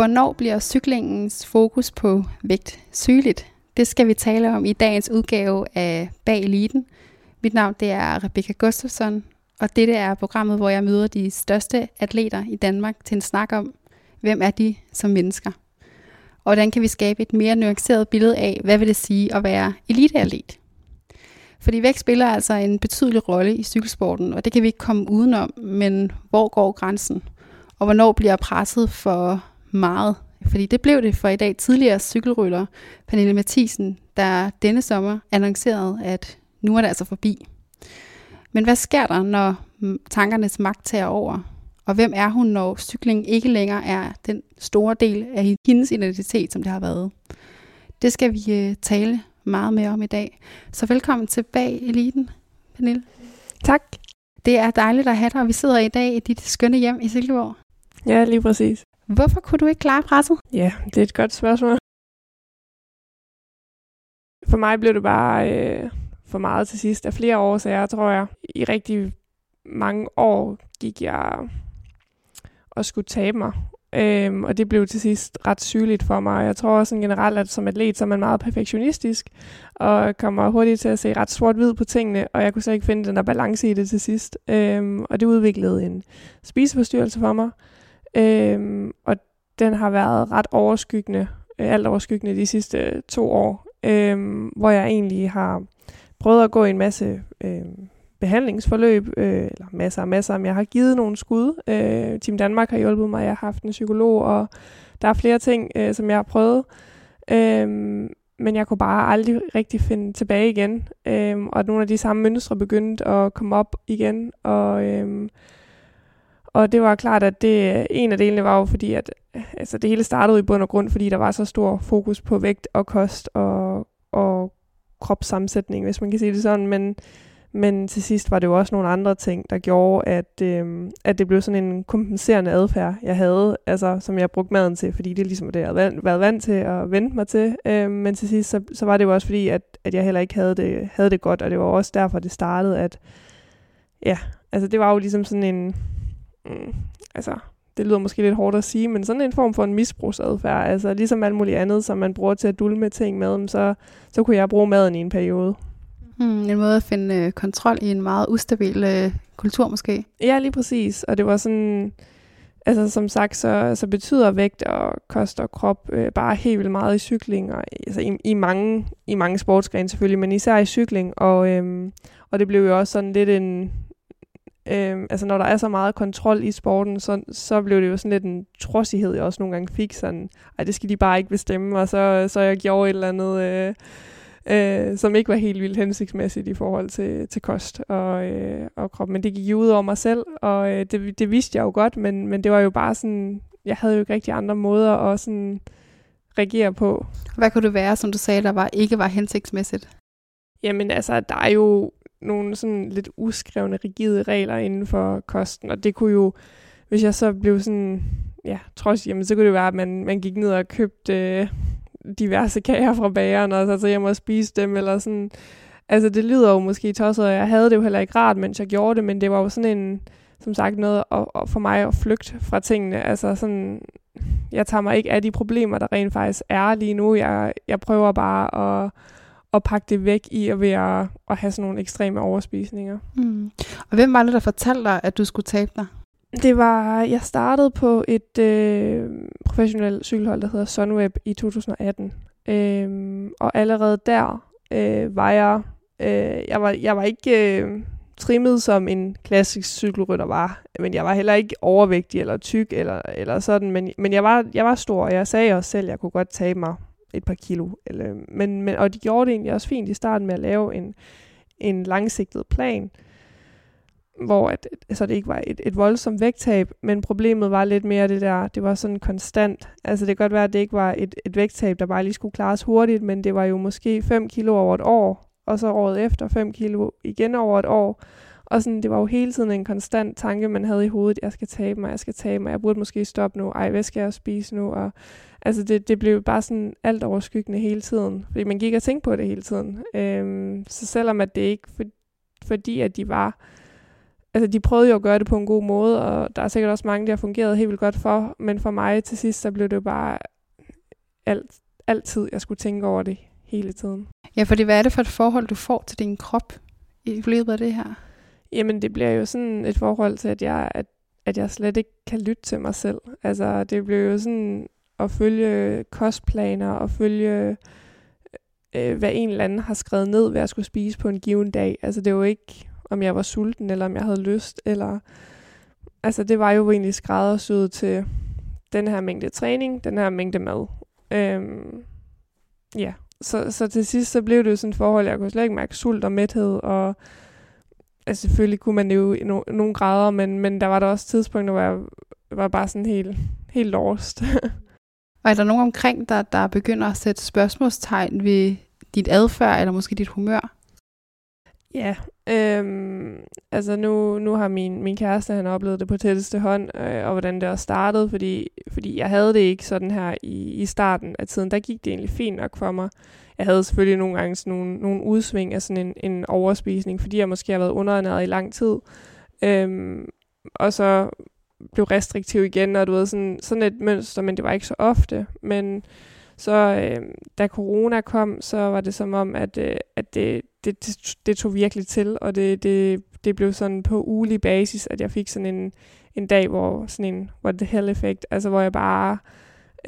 Hvornår bliver cyklingens fokus på vægt sygeligt? Det skal vi tale om i dagens udgave af Bag Eliten. Mit navn det er Rebecca Gustafsson, og dette er programmet, hvor jeg møder de største atleter i Danmark til en snak om, hvem er de som mennesker? Og hvordan kan vi skabe et mere nuanceret billede af, hvad vil det sige at være eliteatlet? Fordi vægt spiller altså en betydelig rolle i cykelsporten, og det kan vi ikke komme udenom, men hvor går grænsen? Og hvornår bliver presset for meget? Fordi det blev det for i dag tidligere cykelrytter Pernille Mathisen, der denne sommer annoncerede, at nu er det altså forbi. Men hvad sker der, når tankernes magt tager over? Og hvem er hun, når cykling ikke længere er den store del af hendes identitet, som det har været? Det skal vi øh, tale meget mere om i dag. Så velkommen tilbage, Eliten, Pernille. Tak. Det er dejligt at have dig, og vi sidder i dag i dit skønne hjem i Silkeborg. Ja, lige præcis. Hvorfor kunne du ikke klare presset? Ja, det er et godt spørgsmål. For mig blev det bare øh, for meget til sidst af flere årsager, tror jeg. I rigtig mange år gik jeg og skulle tabe mig. Øhm, og det blev til sidst ret sygeligt for mig. Jeg tror også generelt, at som atlet, så er man meget perfektionistisk, og kommer hurtigt til at se ret sort-hvid på tingene, og jeg kunne så ikke finde den der balance i det til sidst. Øhm, og det udviklede en spiseforstyrrelse for mig, øhm, og den har været ret overskyggende, øh, alt overskyggende de sidste to år, øhm, hvor jeg egentlig har prøvet at gå i en masse øh, behandlingsforløb, øh, eller masser og masser, men jeg har givet nogle skud. Øh, Team Danmark har hjulpet mig, jeg har haft en psykolog, og der er flere ting, øh, som jeg har prøvet. Øh, men jeg kunne bare aldrig rigtig finde tilbage igen. Øh, og nogle af de samme mønstre begyndte at komme op igen. Og, øh, og det var klart, at det, en af delene var jo fordi, at altså det hele startede i bund og grund, fordi der var så stor fokus på vægt og kost og, og kropssammensætning, hvis man kan sige det sådan. Men men til sidst var det jo også nogle andre ting, der gjorde, at, øh, at det blev sådan en kompenserende adfærd, jeg havde, altså som jeg brugte maden til, fordi det er ligesom det, jeg havde været vant til at vente mig til. Øh, men til sidst, så, så var det jo også fordi, at, at jeg heller ikke havde det, havde det godt, og det var også derfor, det startede, at ja, altså det var jo ligesom sådan en, mm, altså det lyder måske lidt hårdt at sige, men sådan en form for en misbrugsadfærd, altså ligesom alt muligt andet, som man bruger til at dulme ting med, så, så kunne jeg bruge maden i en periode. Hmm, en måde at finde øh, kontrol i en meget ustabil øh, kultur måske. Ja, lige præcis. Og det var sådan, altså som sagt, så, så betyder vægt og kost og krop øh, bare helt vildt meget i cykling, og altså i, i, mange, i mange sportsgrene selvfølgelig, men især i cykling. Og, øhm, og det blev jo også sådan lidt en, øhm, altså når der er så meget kontrol i sporten, så, så blev det jo sådan lidt en trodsighed, jeg også nogle gange fik sådan, ej, det skal de bare ikke bestemme, og så, så jeg gjorde et eller andet... Øh, øh, som ikke var helt vildt hensigtsmæssigt i forhold til, til kost og, øh, og krop. Men det gik jo ud over mig selv, og øh, det, det vidste jeg jo godt, men, men det var jo bare sådan, jeg havde jo ikke rigtig andre måder at sådan reagere på. Hvad kunne det være, som du sagde, der var, ikke var hensigtsmæssigt? Jamen altså, der er jo nogle sådan lidt uskrevne, rigide regler inden for kosten, og det kunne jo, hvis jeg så blev sådan, ja, trods, jamen så kunne det være, at man, man gik ned og købte øh, diverse kager fra bageren, og så altså, hjem og spise dem, eller sådan. Altså, det lyder jo måske tosset, og jeg havde det jo heller ikke rart, mens jeg gjorde det, men det var jo sådan en, som sagt, noget at, at for mig at flygte fra tingene. Altså sådan, jeg tager mig ikke af de problemer, der rent faktisk er lige nu. Jeg, jeg prøver bare at, at pakke det væk i at ved at, have sådan nogle ekstreme overspisninger. Mm. Og hvem var det, der fortalte dig, at du skulle tabe dig? Det var, jeg startede på et øh, professionelt cykelhold, der hedder Sunweb i 2018. Øh, og allerede der øh, var jeg, øh, jeg var, jeg var ikke øh, trimmet som en klassisk cykelrytter var, men jeg var heller ikke overvægtig eller tyk eller, eller sådan, men, men jeg, var, jeg var stor, og jeg sagde også selv, at jeg kunne godt tage mig et par kilo. Eller, men, men, og de gjorde det egentlig også fint i starten med at lave en, en langsigtet plan. Hvor at, altså det ikke var et, et voldsomt vægttab, men problemet var lidt mere det der, det var sådan konstant. Altså det kan godt være, at det ikke var et, et vægttab, der bare lige skulle klares hurtigt, men det var jo måske 5 kilo over et år, og så året efter 5 kilo igen over et år. Og sådan, det var jo hele tiden en konstant tanke, man havde i hovedet, jeg skal tabe mig, jeg skal tabe mig, jeg burde måske stoppe nu, ej, hvad skal jeg spise nu? Og, altså det, det blev bare sådan alt overskyggende hele tiden, fordi man gik og tænkte på det hele tiden. Øhm, så selvom at det ikke, for, fordi at de var altså de prøvede jo at gøre det på en god måde, og der er sikkert også mange, der har fungeret helt vildt godt for, men for mig til sidst, så blev det jo bare alt, altid, jeg skulle tænke over det hele tiden. Ja, for hvad er det for et forhold, du får til din krop i løbet af det her? Jamen, det bliver jo sådan et forhold til, at jeg, at, at jeg slet ikke kan lytte til mig selv. Altså, det bliver jo sådan at følge kostplaner og følge, øh, hvad en eller anden har skrevet ned, hvad jeg skulle spise på en given dag. Altså, det var ikke, om jeg var sulten, eller om jeg havde lyst, eller... Altså, det var jo egentlig skræddersyet til den her mængde træning, den her mængde mad. Øhm, ja, så, så til sidst så blev det jo sådan et forhold, jeg kunne slet ikke mærke sult og mæthed, og altså selvfølgelig kunne man det jo i no, nogle grader, men, men der var der også tidspunkter, hvor jeg var bare sådan helt, helt lost. og er der nogen omkring dig, der begynder at sætte spørgsmålstegn ved dit adfærd, eller måske dit humør? Ja, øhm, altså nu, nu har min, min kæreste, han oplevet det på tætteste hånd, øh, og hvordan det også startede, fordi, fordi jeg havde det ikke sådan her i, i starten af tiden. Der gik det egentlig fint nok for mig. Jeg havde selvfølgelig nogle gange sådan nogle, nogle udsving af sådan en, en overspisning, fordi jeg måske har været underernæret i lang tid. Øhm, og så blev restriktiv igen, og du ved, sådan, sådan et mønster, men det var ikke så ofte. Men så øh, da corona kom, så var det som om, at, øh, at det, det, det, det tog virkelig til, og det, det, det blev sådan på ugelig basis, at jeg fik sådan en, en dag, hvor sådan en what the hell effekt, altså hvor jeg bare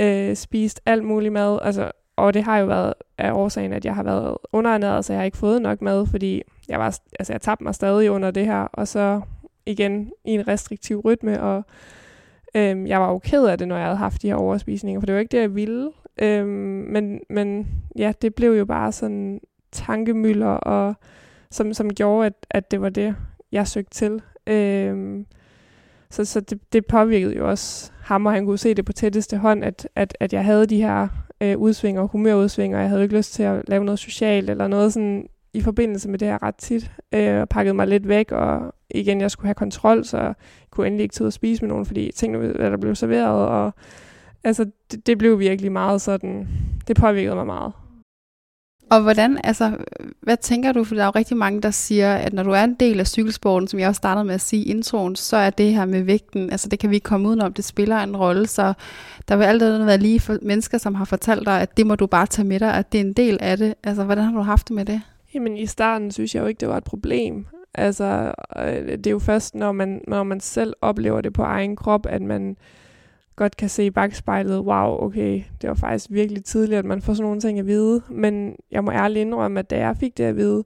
øh, spiste alt muligt mad, altså, og det har jo været af årsagen, at jeg har været underernæret, så jeg har ikke fået nok mad, fordi jeg var, altså jeg tabte mig stadig under det her, og så igen i en restriktiv rytme, og øhm, jeg var jo ked af det, når jeg havde haft de her overspisninger, for det var ikke det, jeg ville, øhm, men, men ja, det blev jo bare sådan tankemøller, og som, som gjorde, at, at det var det, jeg søgte til. Øhm, så så det, det påvirkede jo også ham, og han kunne se det på tætteste hånd, at, at, at jeg havde de her øh, udsvinger, humørudsving, og jeg havde ikke lyst til at lave noget socialt, eller noget sådan i forbindelse med det her ret tit, øh, og pakkede mig lidt væk, og igen, jeg skulle have kontrol, så jeg kunne endelig ikke tage at og spise med nogen, fordi jeg tænkte, hvad der blev serveret, og altså, det, det blev virkelig meget sådan, det påvirkede mig meget. Og hvordan, altså, hvad tænker du, for der er jo rigtig mange, der siger, at når du er en del af cykelsporten, som jeg også startede med at sige i introen, så er det her med vægten, altså det kan vi ikke komme udenom, det spiller en rolle, så der vil altid være lige for mennesker, som har fortalt dig, at det må du bare tage med dig, at det er en del af det. Altså, hvordan har du haft det med det? Jamen, i starten synes jeg jo ikke, det var et problem. Altså, øh, det er jo først, når man, når man selv oplever det på egen krop, at man godt kan se i bagspejlet, wow, okay, det var faktisk virkelig tidligt, at man får sådan nogle ting at vide. Men jeg må ærligt indrømme, at da jeg fik det at vide,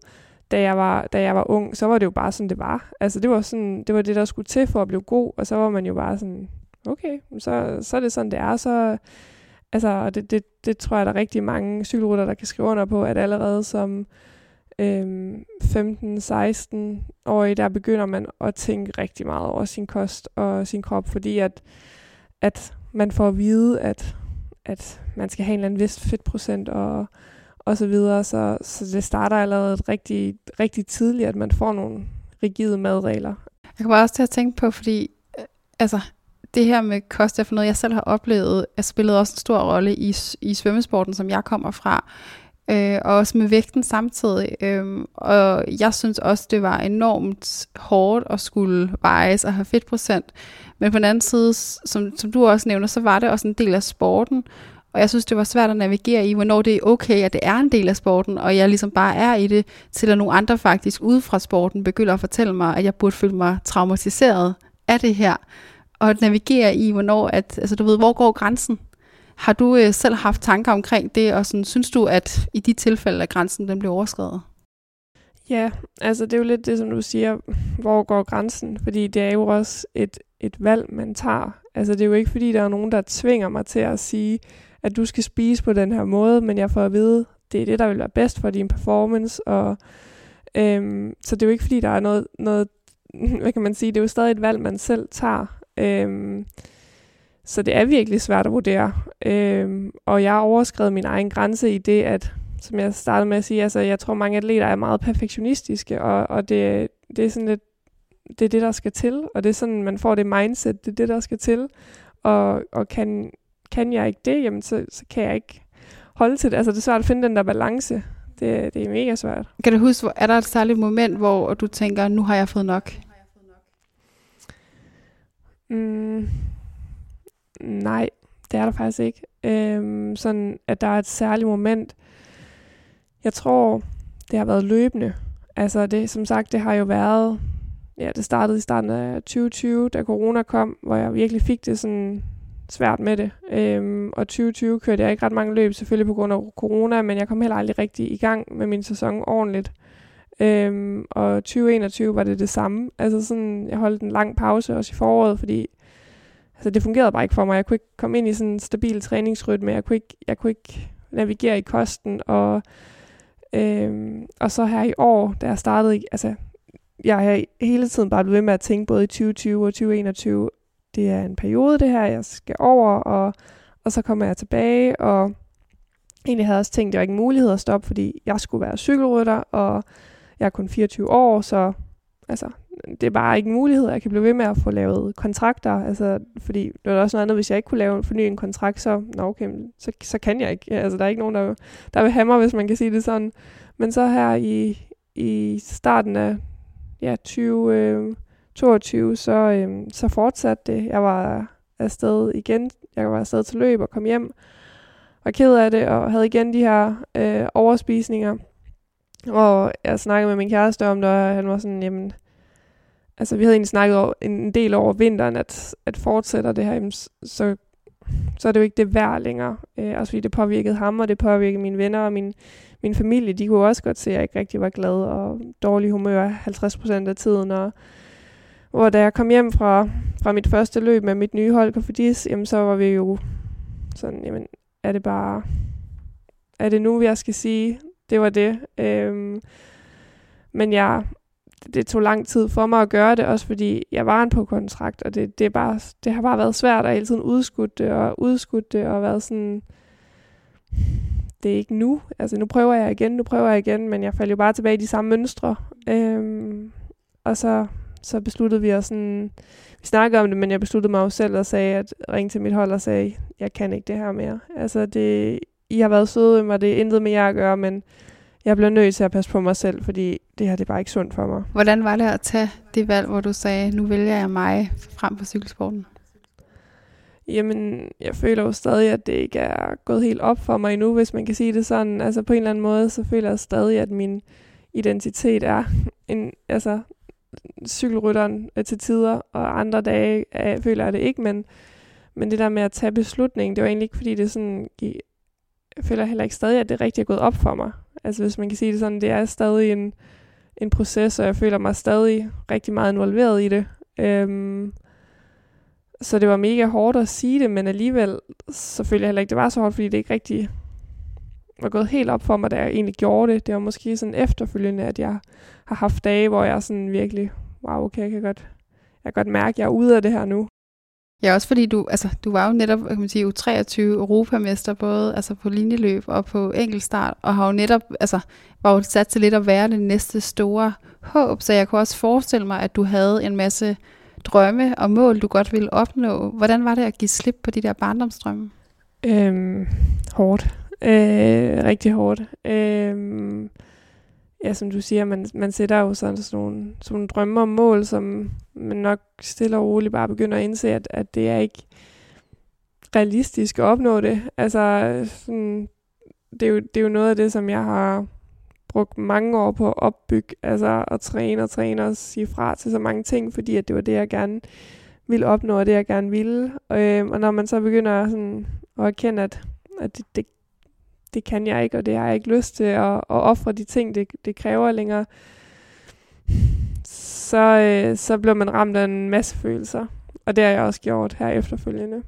da jeg var, da jeg var ung, så var det jo bare sådan, det var. Altså det var, sådan, det var det, der skulle til for at blive god, og så var man jo bare sådan, okay, så, så er det sådan, det er. Så, altså, det, det, det tror jeg, der er rigtig mange cykelrutter, der kan skrive under på, at allerede som øhm, 15-16 år, der begynder man at tænke rigtig meget over sin kost og sin krop, fordi at at man får at vide, at, at man skal have en eller anden vis fedtprocent og, og så videre. Så, så det starter allerede rigtig, rigtig tidligt, at man får nogle rigide madregler. Jeg kommer bare også til at tænke på, fordi øh, altså, det her med kost er for noget, jeg selv har oplevet, er spillet også en stor rolle i, i svømmesporten, som jeg kommer fra øh, og også med vægten samtidig. Øh, og jeg synes også, det var enormt hårdt at skulle vejes og have fedtprocent. Men på den anden side, som, som du også nævner, så var det også en del af sporten. Og jeg synes, det var svært at navigere i, hvornår det er okay, at det er en del af sporten, og jeg ligesom bare er i det, til at nogle andre faktisk ude fra sporten begynder at fortælle mig, at jeg burde føle mig traumatiseret af det her. Og at navigere i, hvornår, at, altså du ved, hvor går grænsen? Har du øh, selv haft tanker omkring det, og sådan, synes du, at i de tilfælde, at grænsen den blev overskrevet? Ja, altså det er jo lidt det, som du siger, hvor går grænsen? Fordi det er jo også et, et valg, man tager. Altså det er jo ikke, fordi der er nogen, der tvinger mig til at sige, at du skal spise på den her måde, men jeg får at vide, det er det, der vil være bedst for din performance. Og, øhm, så det er jo ikke, fordi der er noget, noget, hvad kan man sige, det er jo stadig et valg, man selv tager. Øhm, så det er virkelig svært at vurdere. Øhm, og jeg har overskrevet min egen grænse i det, at som jeg startede med at sige, altså jeg tror mange atleter er meget perfektionistiske, og, og det, det er sådan lidt, det er det, der skal til, og det er sådan, man får det mindset, det er det, der skal til, og, og kan, kan jeg ikke det, jamen så, så kan jeg ikke holde til det. Altså det er svært at finde den der balance. Det, det er mega svært. Kan du huske, er der et særligt moment, hvor du tænker, nu har jeg fået nok? Mm, nej, det er der faktisk ikke. Øhm, sådan, at der er et særligt moment. Jeg tror, det har været løbende. Altså, det, som sagt, det har jo været... Ja, det startede i starten af 2020, da corona kom, hvor jeg virkelig fik det sådan svært med det. Øhm, og 2020 kørte jeg ikke ret mange løb, selvfølgelig på grund af corona, men jeg kom heller aldrig rigtig i gang med min sæson ordentligt. Øhm, og 2021 var det det samme. Altså sådan, jeg holdt en lang pause også i foråret, fordi altså, det fungerede bare ikke for mig. Jeg kunne ikke komme ind i sådan en stabil træningsrytme. Jeg kunne ikke, jeg kunne ikke navigere i kosten. Og, øhm, og så her i år, da jeg startede, altså jeg har hele tiden bare blevet ved med at tænke både i 2020 og 2021, det er en periode det her, jeg skal over, og, og så kommer jeg tilbage, og egentlig havde jeg også tænkt, at det var ikke en mulighed at stoppe, fordi jeg skulle være cykelrytter, og jeg er kun 24 år, så altså, det er bare ikke en mulighed. Jeg kan blive ved med at få lavet kontrakter, altså, fordi det er også noget andet, hvis jeg ikke kunne lave forny en kontrakt, så, nå okay, så, så kan jeg ikke. Altså, der er ikke nogen, der, der vil have mig, hvis man kan sige det sådan. Men så her i, i starten af ja, 2022, øh, så, øh, så fortsatte det. Jeg var afsted igen. Jeg var afsted til løb og kom hjem. Var ked af det, og havde igen de her øh, overspisninger. Og jeg snakkede med min kæreste om det, og han var sådan, jamen, altså vi havde egentlig snakket over, en del over vinteren, at, at fortsætter det her, jamen, så, så er det jo ikke det værd længere. Øh, også fordi det påvirkede ham, og det påvirkede mine venner og min, min familie. De kunne også godt se, at jeg ikke rigtig var glad og dårlig humør 50% af tiden. Og, hvor da jeg kom hjem fra, fra mit første løb med mit nye hold, Kofidis, jamen så var vi jo sådan, jamen, er det bare, er det nu, jeg skal sige, det var det. Øhm, men jeg, det tog lang tid for mig at gøre det, også fordi jeg var en på kontrakt, og det, det, er bare, det har bare været svært at hele tiden udskudt det og udskudt det og været sådan, det er ikke nu. Altså nu prøver jeg igen, nu prøver jeg igen, men jeg faldt jo bare tilbage i de samme mønstre. Øhm, og så, så besluttede vi os sådan, vi snakkede om det, men jeg besluttede mig jo selv og sagde, at ringe til mit hold og sagde, jeg kan ikke det her mere. Altså det, I har været søde med det er intet med jer at gøre, men jeg bliver nødt til at passe på mig selv, fordi det her det er bare ikke sundt for mig. Hvordan var det at tage det valg, hvor du sagde, nu vælger jeg mig frem for cykelsporten? Jamen, jeg føler jo stadig, at det ikke er gået helt op for mig endnu, hvis man kan sige det sådan. Altså på en eller anden måde, så føler jeg stadig, at min identitet er en, altså, cykelrytteren til tider, og andre dage er, føler jeg det ikke, men, men det der med at tage beslutningen, det var egentlig ikke, fordi det sådan, jeg føler heller ikke stadig, at det rigtig er gået op for mig. Altså hvis man kan sige det sådan, det er stadig en, en proces, og jeg føler mig stadig rigtig meget involveret i det. Øhm, så det var mega hårdt at sige det, men alligevel, så føler jeg heller ikke, det var så hårdt, fordi det ikke rigtig var gået helt op for mig, da jeg egentlig gjorde det. Det var måske sådan efterfølgende, at jeg har haft dage, hvor jeg sådan virkelig, wow, okay, jeg kan godt, jeg kan godt mærke, at jeg er ude af det her nu. Ja, også fordi du, altså, du var jo netop, kan man sige, U23 europamester, både altså på linjeløb og på enkeltstart, og har jo netop, altså, var jo sat til lidt at være det næste store håb, så jeg kunne også forestille mig, at du havde en masse drømme og mål, du godt ville opnå. Hvordan var det at give slip på de der barndomsdrømme? Øhm, hårdt. Øh, rigtig hårdt. Øh, ja, som du siger, man, man sætter jo sådan, sådan, nogle, sådan nogle drømme og mål, som man nok stille og roligt bare begynder at indse, at, at det er ikke realistisk at opnå det. Altså, sådan, det, er jo, det er jo noget af det, som jeg har brugt mange år på at opbygge, altså at træne og træne og sige fra til så mange ting, fordi at det var det, jeg gerne ville opnå, og det, jeg gerne ville. Og, øh, og når man så begynder sådan at erkende, at, at det, det, det kan jeg ikke, og det har jeg ikke lyst til at, at ofre de ting, det, det kræver længere, så, øh, så bliver man ramt af en masse følelser. Og det har jeg også gjort her efterfølgende.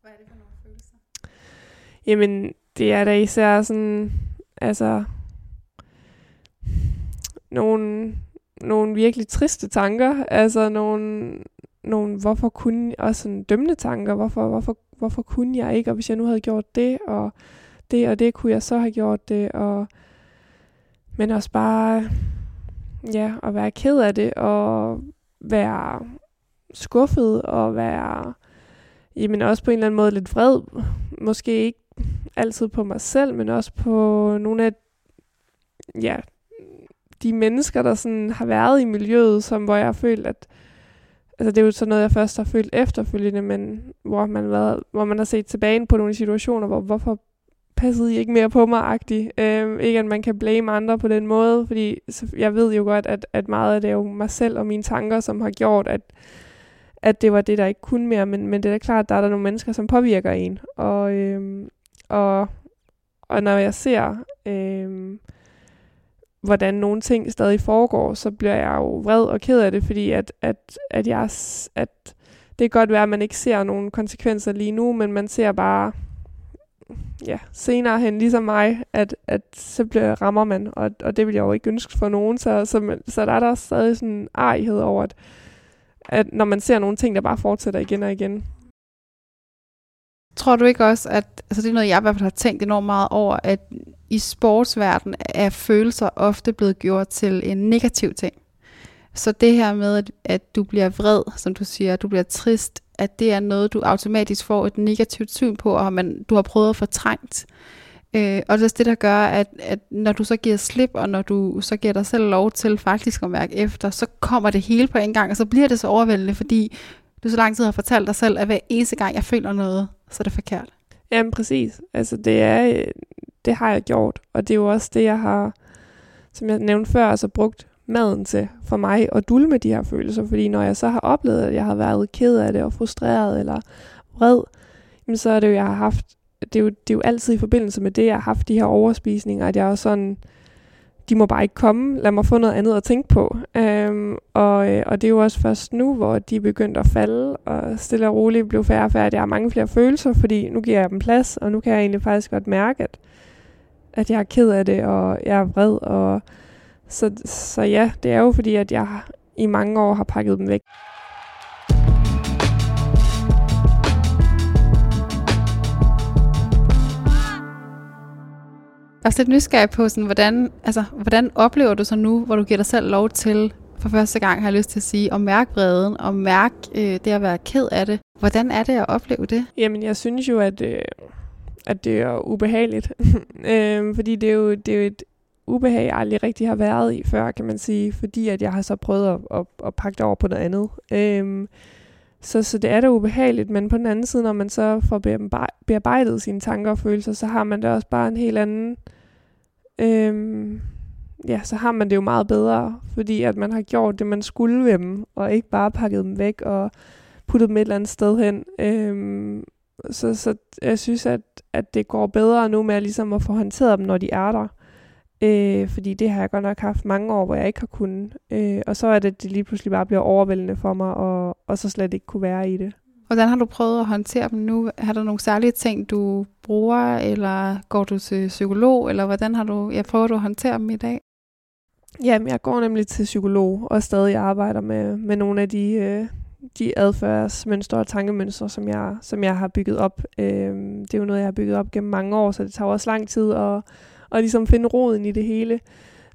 Hvad er det for nogle følelser? Jamen, det er da især sådan, altså, nogle, nogle virkelig triste tanker. Altså nogle, nogle hvorfor kunne, også sådan dømmende tanker. Hvorfor, hvorfor, hvorfor kunne jeg ikke? Og hvis jeg nu havde gjort det, og det og det, kunne jeg så have gjort det. Og, men også bare, ja, at være ked af det, og være skuffet, og være, jamen også på en eller anden måde lidt vred. Måske ikke altid på mig selv, men også på nogle af, ja, de mennesker, der sådan har været i miljøet, som hvor jeg har følt, at, altså det er jo sådan noget, jeg først har følt efterfølgende, men hvor man, været, hvor man har set tilbage på nogle situationer, hvor hvorfor passede I ikke mere på mig -agtig. Øh, ikke at man kan blame andre på den måde, fordi jeg ved jo godt, at, at meget af det er jo mig selv og mine tanker, som har gjort, at, at det var det, der ikke kunne mere. Men, men det er da klart, at der er der nogle mennesker, som påvirker en. Og, øh, og, og når jeg ser, øh, hvordan nogle ting stadig foregår, så bliver jeg jo vred og ked af det, fordi at, at, at, jeg, at det kan godt være, at man ikke ser nogen konsekvenser lige nu, men man ser bare ja, senere hen, ligesom mig, at, at så bliver, rammer man, og, og det vil jeg jo ikke ønske for nogen, så, så, så der er der stadig sådan en arighed over, at, at når man ser nogle ting, der bare fortsætter igen og igen. Tror du ikke også, at altså det er noget, jeg i hvert fald har tænkt enormt meget over, at i sportsverdenen er følelser ofte blevet gjort til en negativ ting. Så det her med, at, at du bliver vred, som du siger, du bliver trist, at det er noget, du automatisk får et negativt syn på, og man, du har prøvet at fortrængt. Øh, og det er det, der gør, at, at når du så giver slip, og når du så giver dig selv lov til faktisk at mærke efter, så kommer det hele på en gang, og så bliver det så overvældende, fordi du så lang tid har fortalt dig selv, at hver eneste gang, jeg føler noget, så er det forkert. Jamen præcis. Altså det er, øh, det har jeg gjort, og det er jo også det, jeg har, som jeg nævnte før, altså brugt maden til for mig at dulme de her følelser. Fordi når jeg så har oplevet, at jeg har været ked af det og frustreret eller vred, jamen så er det jo, jeg har haft, det er, jo, det er jo altid i forbindelse med det, jeg har haft de her overspisninger, at jeg er sådan, de må bare ikke komme, lad mig få noget andet at tænke på. Øhm, og, øh, og det er jo også først nu, hvor de er begyndt at falde, og stille og roligt blev færre og færre, at jeg har mange flere følelser, fordi nu giver jeg dem plads, og nu kan jeg egentlig faktisk godt mærke, at, at jeg er ked af det, og jeg er vred, og så, så ja, det er jo fordi, at jeg i mange år har pakket dem væk. Jeg er lidt nysgerrig på, sådan, hvordan, altså, hvordan oplever du så nu, hvor du giver dig selv lov til, for første gang har jeg lyst til at sige, at mærke vreden, og mærke øh, det at være ked af det. Hvordan er det at opleve det? Jamen, jeg synes jo, at, øh, at det er ubehageligt. øh, fordi det er, jo, det er jo et ubehag, jeg aldrig rigtig har været i før, kan man sige, fordi at jeg har så prøvet at, at, at pakke det over på noget andet. Øhm, så, så det er da ubehageligt, men på den anden side, når man så får bearbejdet sine tanker og følelser, så har man da også bare en helt anden... Øhm, ja, så har man det jo meget bedre, fordi at man har gjort det, man skulle ved dem, og ikke bare pakket dem væk og puttet dem et eller andet sted hen. Øhm, så, så jeg synes, at, at det går bedre nu med at, ligesom at få håndteret dem, når de er der. Øh, fordi det har jeg godt nok haft mange år, hvor jeg ikke har kunnet. Øh, og så er det, at det lige pludselig bare bliver overvældende for mig, og, og så slet ikke kunne være i det. Hvordan har du prøvet at håndtere dem nu? Har der nogle særlige ting, du bruger, eller går du til psykolog, eller hvordan har du, jeg prøver du at håndtere dem i dag? Jamen, jeg går nemlig til psykolog, og stadig arbejder med, med nogle af de, øh, de adfærdsmønstre og tankemønstre, som jeg, som jeg har bygget op. Øh, det er jo noget, jeg har bygget op gennem mange år, så det tager også lang tid at og ligesom finde roden i det hele.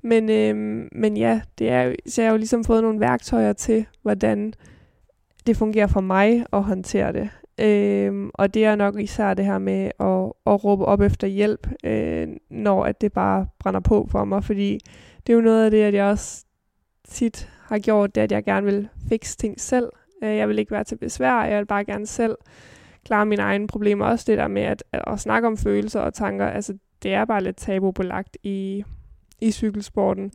Men, øhm, men ja, det er, så jeg har jo ligesom fået nogle værktøjer til, hvordan det fungerer for mig at håndtere det. Øhm, og det er nok især det her med at, at råbe op efter hjælp, øh, når at det bare brænder på for mig. Fordi det er jo noget af det, at jeg også tit har gjort, det at jeg gerne vil fikse ting selv. Øh, jeg vil ikke være til besvær, jeg vil bare gerne selv klare mine egne problemer. Også det der med at, at, at snakke om følelser og tanker. Altså, det er bare lidt tabubelagt i, i cykelsporten.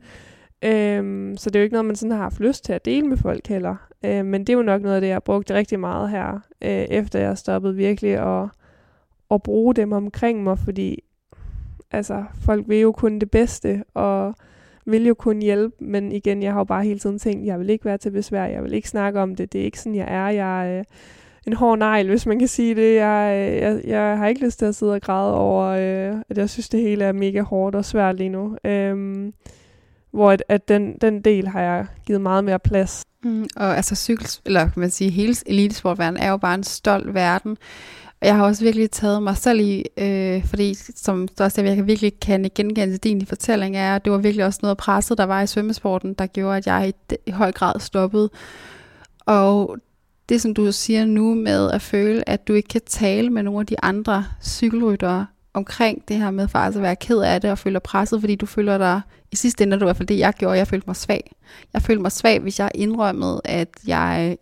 Øhm, så det er jo ikke noget, man sådan har haft lyst til at dele med folk heller. Øhm, men det er jo nok noget af det, jeg har brugt rigtig meget her, øh, efter jeg stoppede virkelig at, at bruge dem omkring mig, fordi altså, folk vil jo kun det bedste, og vil jo kun hjælpe, men igen, jeg har jo bare hele tiden tænkt, jeg vil ikke være til besvær, jeg vil ikke snakke om det, det er ikke sådan, jeg er, jeg, øh, en hård negl, hvis man kan sige det. Jeg, jeg, jeg har ikke lyst til at sidde og græde over, øh, at jeg synes, det hele er mega hårdt og svært lige nu. Øhm, hvor at, at den, den del har jeg givet meget mere plads. Mm, og altså cykels, eller kan man sige, hele elitesportverdenen er jo bare en stolt verden. Og jeg har også virkelig taget mig selv i, øh, fordi som det også jeg kan virkelig kan genkende til din fortælling, er, at det var virkelig også noget af presset, der var i svømmesporten, der gjorde, at jeg i, i høj grad stoppede. Og det, som du siger nu med at føle, at du ikke kan tale med nogle af de andre cykelryttere omkring det her med faktisk at være ked af det og føle dig presset, fordi du føler dig, i sidste ende er det i hvert fald det, jeg gjorde, jeg følte mig svag. Jeg følte mig svag, hvis jeg indrømmede, at jeg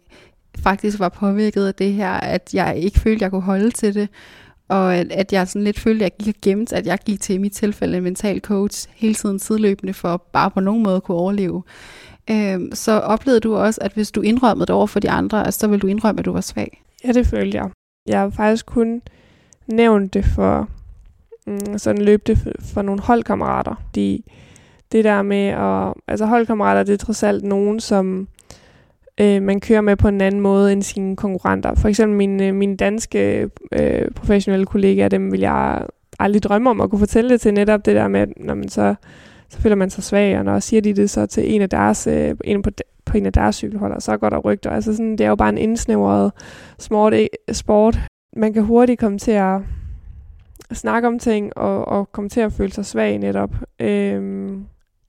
faktisk var påvirket af det her, at jeg ikke følte, jeg kunne holde til det, og at, at jeg sådan lidt følte, at jeg gik og gemte, at jeg gik til i mit tilfælde en mental coach hele tiden sideløbende for bare på nogen måde at kunne overleve øh, så oplevede du også, at hvis du indrømmede det over for de andre, altså, så ville du indrømme, at du var svag? Ja, det følte jeg. Jeg har faktisk kun nævnt det for mm, sådan løb det for, for nogle holdkammerater. De, det der med at... Altså holdkammerater, det er trods alt nogen, som øh, man kører med på en anden måde end sine konkurrenter. For eksempel mine, øh, mine danske øh, professionelle kollegaer, dem vil jeg aldrig drømme om at kunne fortælle det til netop det der med, når man så, så føler man sig svag, og når siger de det så til en af deres, øh, en på, på en af deres cykelholder, så går der rygter. Altså sådan, det er jo bare en indsnævret sport, øh, sport. Man kan hurtigt komme til at snakke om ting, og, og komme til at føle sig svag netop. Øhm,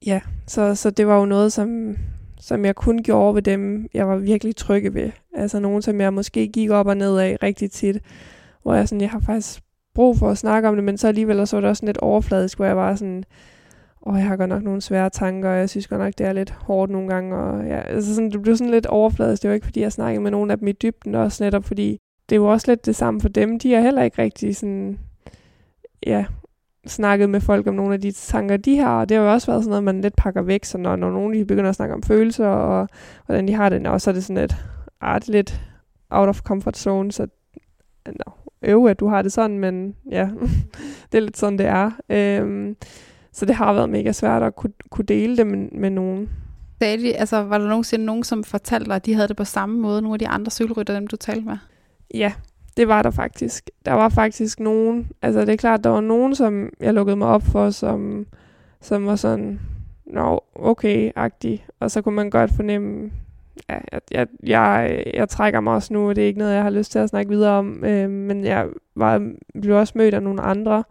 ja, så, så det var jo noget, som, som jeg kun gjorde ved dem, jeg var virkelig trygge ved. Altså nogen, som jeg måske gik op og ned af rigtig tit, hvor jeg sådan, jeg har faktisk brug for at snakke om det, men så alligevel så var det også sådan lidt overfladisk, hvor jeg var sådan, og jeg har godt nok nogle svære tanker, og jeg synes godt nok, det er lidt hårdt nogle gange, og ja, altså sådan, det blev sådan lidt overfladisk. Det var ikke, fordi jeg snakkede med nogen af dem i dybden, også netop fordi, det er jo også lidt det samme for dem. De er heller ikke rigtig sådan, ja, snakket med folk om nogle af de tanker, de har, og det har jo også været sådan noget, man lidt pakker væk, så når, når nogen de begynder at snakke om følelser, og hvordan de har det, og så er det sådan lidt, art ah, lidt out of comfort zone, så no, øv, at du har det sådan, men ja, det er lidt sådan, det er. Øhm, så det har været mega svært at kunne, kunne dele det med, med nogen. Sagde de, altså, var der nogensinde nogen, som fortalte dig, at de havde det på samme måde, nogle af de andre cykelrytter, dem du talte med? Ja, det var der faktisk. Der var faktisk nogen, altså det er klart, der var nogen, som jeg lukkede mig op for, som, som var sådan, nå, okay-agtig. Og så kunne man godt fornemme, ja, jeg, jeg, jeg, jeg trækker mig også nu, og det er ikke noget, jeg har lyst til at snakke videre om. Øh, men jeg var, blev også mødt af nogle andre,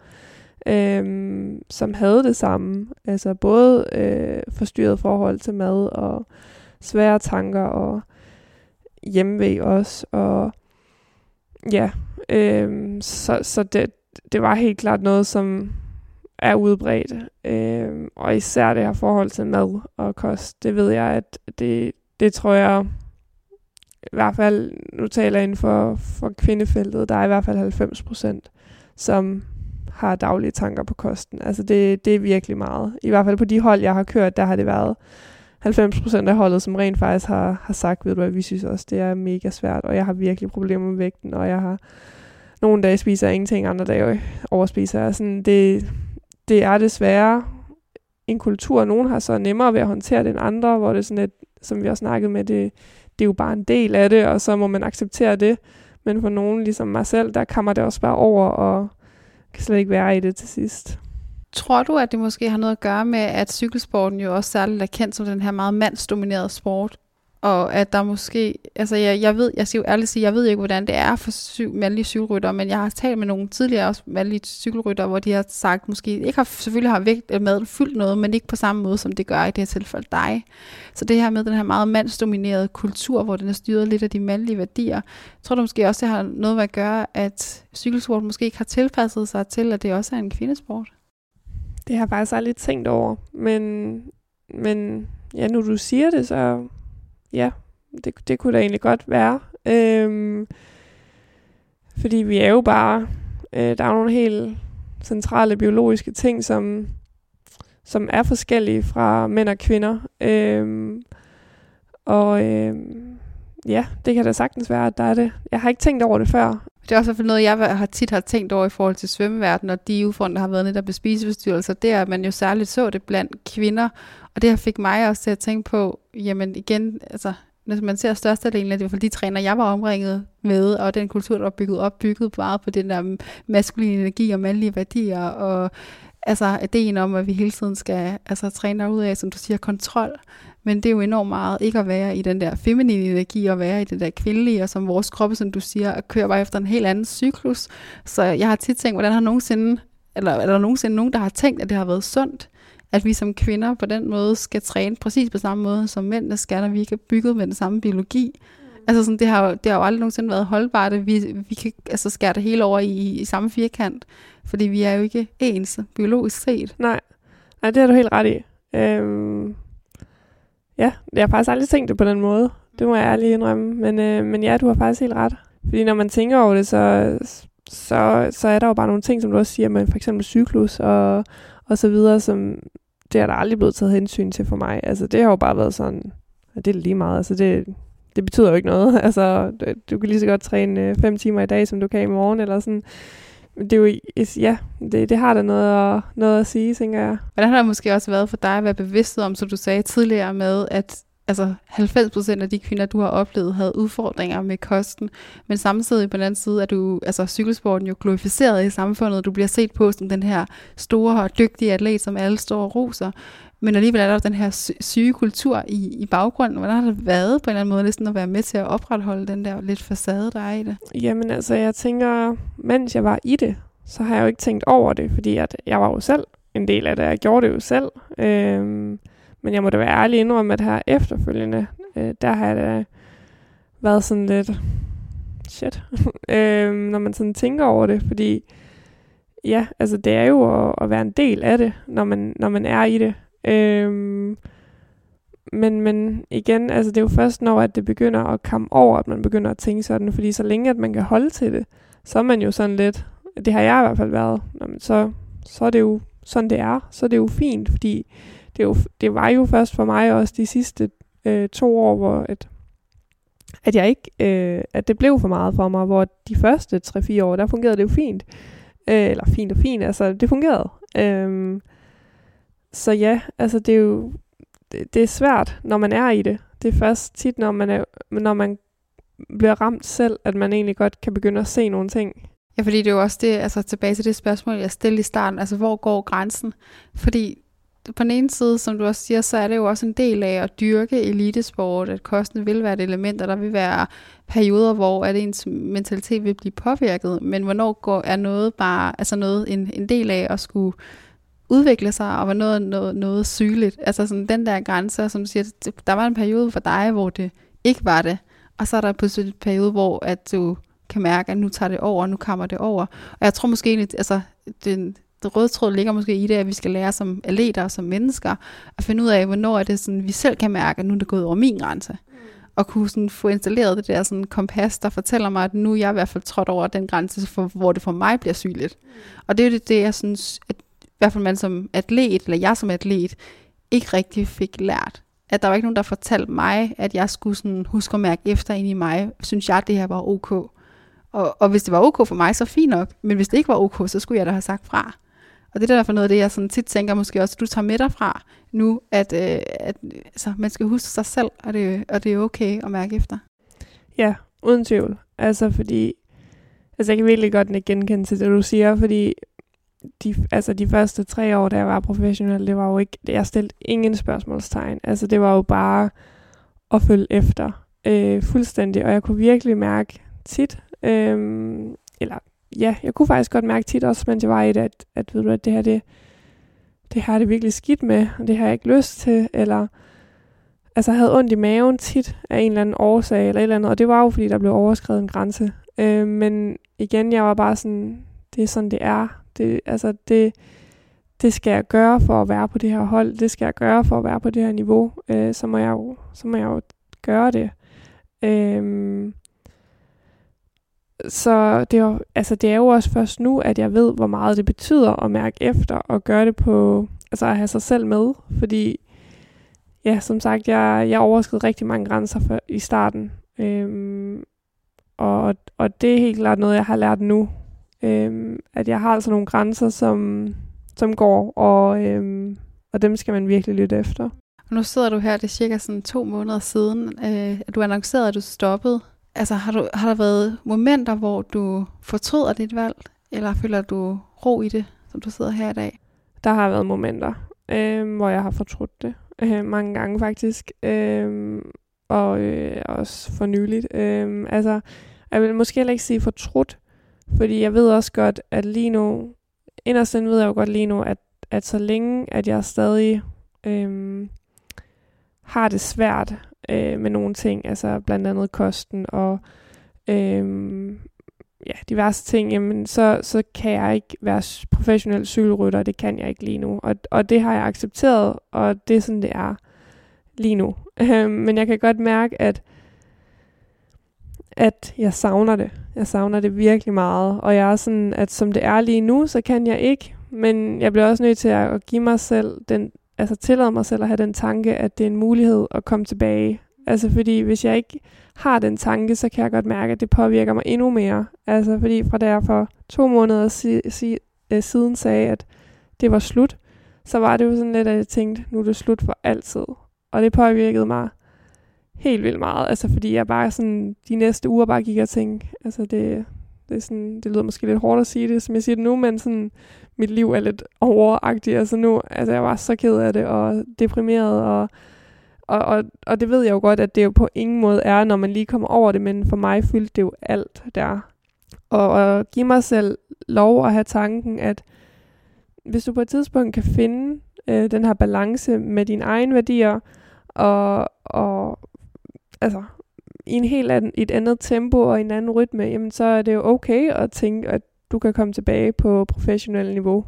øhm, som havde det samme. Altså både øh, forstyrret forhold til mad, og svære tanker, og hjemmevæg også, og ja, øhm, så, så det, det var helt klart noget, som er udbredt. Øhm, og især det her forhold til mad og kost, det ved jeg, at det, det tror jeg, i hvert fald, nu taler jeg inden for, for kvindefeltet, der er i hvert fald 90 procent, som har daglige tanker på kosten. Altså det, det er virkelig meget. I hvert fald på de hold, jeg har kørt, der har det været 90% af holdet, som rent faktisk har, har sagt, ved du hvad, vi synes også, det er mega svært, og jeg har virkelig problemer med vægten, og jeg har nogle dage spiser jeg ingenting, andre dage øh, overspiser jeg. Sådan, det, det er desværre en kultur, nogen har så nemmere ved at håndtere det end andre, hvor det er sådan et, som vi har snakket med, det, det er jo bare en del af det, og så må man acceptere det. Men for nogen, ligesom mig selv, der kommer det også bare over, og kan slet ikke være i det til sidst. Tror du, at det måske har noget at gøre med, at cykelsporten jo også særligt er kendt som den her meget mandsdominerede sport? Og at der måske, altså jeg, jeg ved, jeg skal jo ærligt sige, jeg ved ikke, hvordan det er for syv, mandlige cykelrytter, men jeg har talt med nogle tidligere også mandlige cykelrytter, hvor de har sagt, måske ikke har, selvfølgelig har vægt maden fyldt noget, men ikke på samme måde, som det gør i det her tilfælde dig. Så det her med den her meget mandsdominerede kultur, hvor den er styret lidt af de mandlige værdier, tror du måske også, det har noget med at gøre, at cykelsport måske ikke har tilpasset sig til, at det også er en kvindesport? Det har jeg faktisk aldrig tænkt over, men, men ja, nu du siger det, så ja, det, det kunne da egentlig godt være. Øhm, fordi vi er jo bare, øh, der er nogle helt centrale biologiske ting, som, som er forskellige fra mænd og kvinder. Øhm, og øhm, ja, det kan da sagtens være, at der er det. Jeg har ikke tænkt over det før. Det er også i hvert fald noget, jeg har tit har tænkt over i forhold til svømmeverdenen, og de udfordringer, der har været netop med spiseforstyrrelser, det er, at man jo særligt så det blandt kvinder, og det har fik mig også til at tænke på, jamen igen, altså, når man ser størstedelen af det, i hvert fald de træner, jeg var omringet med, og den kultur, der var bygget op, bygget meget på den der maskuline energi og mandlige værdier, og altså ideen om, at vi hele tiden skal altså, træne ud af, som du siger, kontrol. Men det er jo enormt meget ikke at være i den der feminine energi, og være i det der kvindelige, og som vores kroppe, som du siger, at bare efter en helt anden cyklus. Så jeg har tit tænkt, hvordan har nogensinde, eller er der nogensinde nogen, der har tænkt, at det har været sundt, at vi som kvinder på den måde skal træne præcis på samme måde, som mændene skal, når vi ikke er bygget med den samme biologi. Altså sådan, det, har, det har jo aldrig nogensinde været holdbart, at vi, vi kan altså skære det hele over i, i samme firkant, fordi vi er jo ikke ens biologisk set. Nej, Nej det har du helt ret i. Øhm, ja, jeg har faktisk aldrig tænkt det på den måde. Det må jeg ærligt indrømme. Men, øh, men ja, du har faktisk helt ret. Fordi når man tænker over det, så, så, så er der jo bare nogle ting, som du også siger, med for eksempel cyklus og, og så videre, som det er der aldrig blevet taget hensyn til for mig. Altså det har jo bare været sådan, at det er lige meget. Altså det, det betyder jo ikke noget. Altså du kan lige så godt træne øh, 5 timer i dag, som du kan i morgen, eller sådan. Det er jo, ja, det, det har da noget at, noget at sige, tænker jeg. Hvordan har det måske også været for dig at være bevidst om, som du sagde tidligere med, at altså 90% af de kvinder, du har oplevet, havde udfordringer med kosten, men samtidig på den anden side er du, altså cykelsporten jo glorificeret i samfundet, du bliver set på som den her store og dygtige atlet, som alle står og roser, men alligevel er der den her syge kultur i, i baggrunden. Hvordan har det været på en eller anden måde næsten at være med til at opretholde den der lidt facade, der er i det? Jamen altså, jeg tænker, mens jeg var i det, så har jeg jo ikke tænkt over det, fordi at jeg var jo selv en del af det. Jeg gjorde det jo selv. Øhm, men jeg må da være ærlig indrømme, at her efterfølgende, øh, der har jeg da været sådan lidt shit, øhm, når man sådan tænker over det, fordi ja, altså det er jo at, at være en del af det, når man, når man er i det. Øhm, men, men igen, altså det er jo først når, at det begynder at komme over, at man begynder at tænke sådan, fordi så længe, at man kan holde til det, så er man jo sådan lidt, det har jeg i hvert fald været, så, så er det jo sådan, det er, så er det jo fint, fordi det, jo, det var jo først for mig også de sidste øh, to år, hvor at, at jeg ikke, øh, at det blev for meget for mig, hvor de første 3-4 år, der fungerede det jo fint. Øh, eller fint og fint, altså det fungerede. Øh, så ja, altså det er jo, det, det er svært, når man er i det. Det er først tit, når man, er, når man bliver ramt selv, at man egentlig godt kan begynde at se nogle ting. Ja, fordi det er jo også det, altså tilbage til det spørgsmål, jeg stillede i starten, altså hvor går grænsen? Fordi på den ene side, som du også siger, så er det jo også en del af at dyrke elitesport, at kosten vil være et element, og der vil være perioder, hvor at ens mentalitet vil blive påvirket, men hvornår går, er noget bare, altså noget en, en del af at skulle udvikle sig, og var noget, noget, noget sygeligt. Altså sådan den der grænse, som du siger, der var en periode for dig, hvor det ikke var det, og så er der pludselig en periode, hvor at du kan mærke, at nu tager det over, nu kommer det over. Og jeg tror måske egentlig, altså, den, det røde tråd ligger måske i det, at vi skal lære som atleter og som mennesker, at finde ud af, hvornår er det sådan, vi selv kan mærke, at nu er det gået over min grænse. Mm. Og kunne sådan få installeret det der sådan kompas, der fortæller mig, at nu er jeg i hvert fald trådt over den grænse, for, hvor det for mig bliver sygeligt. Mm. Og det er jo det, det jeg synes, at hvert fald man som atlet, eller jeg som atlet, ikke rigtig fik lært. At der var ikke nogen, der fortalte mig, at jeg skulle sådan huske at mærke efter ind i mig, synes jeg, det her var ok. Og, og hvis det var ok for mig, så fint nok. Men hvis det ikke var ok, så skulle jeg da have sagt fra. Og det er derfor noget af det, jeg sådan tit tænker måske også, at du tager med dig fra nu, at, øh, at altså, man skal huske sig selv, og det, og det er okay at mærke efter. Ja, uden tvivl. Altså fordi, altså jeg kan virkelig godt genkende til det, du siger, fordi de, altså de første tre år, da jeg var professionel, det var jo ikke, jeg stillede ingen spørgsmålstegn. Altså det var jo bare at følge efter øh, fuldstændig, og jeg kunne virkelig mærke tit, øh, eller ja, jeg kunne faktisk godt mærke tit også, mens jeg var i det, at, at, ved du, at det her, det, det har det virkelig skidt med, og det har jeg ikke lyst til, eller altså jeg havde ondt i maven tit af en eller anden årsag, eller et eller andet, og det var jo, fordi der blev overskrevet en grænse. Øh, men igen, jeg var bare sådan, det er sådan, det er. Det, altså, det, det skal jeg gøre for at være på det her hold, det skal jeg gøre for at være på det her niveau, øh, så, må jeg jo, så må jeg jo gøre det. Øhm, så det er, jo, altså det er jo også først nu, at jeg ved, hvor meget det betyder at mærke efter og gøre det på, altså at have sig selv med, fordi ja, som sagt, jeg, jeg overskred rigtig mange grænser for, i starten, øhm, og, og det er helt klart noget, jeg har lært nu, øhm, at jeg har altså nogle grænser, som, som går, og, øhm, og dem skal man virkelig lytte efter. Og nu sidder du her, det er cirka sådan to måneder siden, øh, at du annoncerede, at du stoppede altså har, du, har der været momenter, hvor du fortryder dit valg, eller føler du ro i det, som du sidder her i dag? Der har været momenter, øh, hvor jeg har fortrudt det. Øh, mange gange faktisk. Øh, og øh, også for nyligt. Øh, altså, jeg vil måske heller ikke sige fortrudt, fordi jeg ved også godt, at lige nu, inderst ved jeg jo godt lige nu, at, at så længe, at jeg stadig øhm, har det svært øh, med nogle ting, altså blandt andet kosten og øhm, ja, diverse ting, jamen så, så kan jeg ikke være professionel cykelrytter, det kan jeg ikke lige nu. Og, og det har jeg accepteret, og det er sådan, det er lige nu. Øh, men jeg kan godt mærke, at at jeg savner det. Jeg savner det virkelig meget. Og jeg er sådan, at som det er lige nu, så kan jeg ikke. Men jeg bliver også nødt til at give mig selv den, altså tillade mig selv at have den tanke, at det er en mulighed at komme tilbage. Altså fordi hvis jeg ikke har den tanke, så kan jeg godt mærke, at det påvirker mig endnu mere. Altså fordi fra der for to måneder si, si, øh, siden sagde, at det var slut, så var det jo sådan lidt, at jeg tænkte, nu er det slut for altid. Og det påvirkede mig helt vildt meget. Altså fordi jeg bare sådan, de næste uger bare gik og tænkte, altså det, det, er sådan, det lyder måske lidt hårdt at sige det, som jeg siger det nu, men sådan, mit liv er lidt overagtigt. Altså nu, altså jeg var så ked af det, og deprimeret, og, og, og, og det ved jeg jo godt, at det jo på ingen måde er, når man lige kommer over det, men for mig fyldte det jo alt der. Og, og give mig selv lov at have tanken, at hvis du på et tidspunkt kan finde øh, den her balance med dine egne værdier, og, og altså, i en helt anden, et andet tempo og en anden rytme, jamen så er det jo okay at tænke, at du kan komme tilbage på professionel niveau.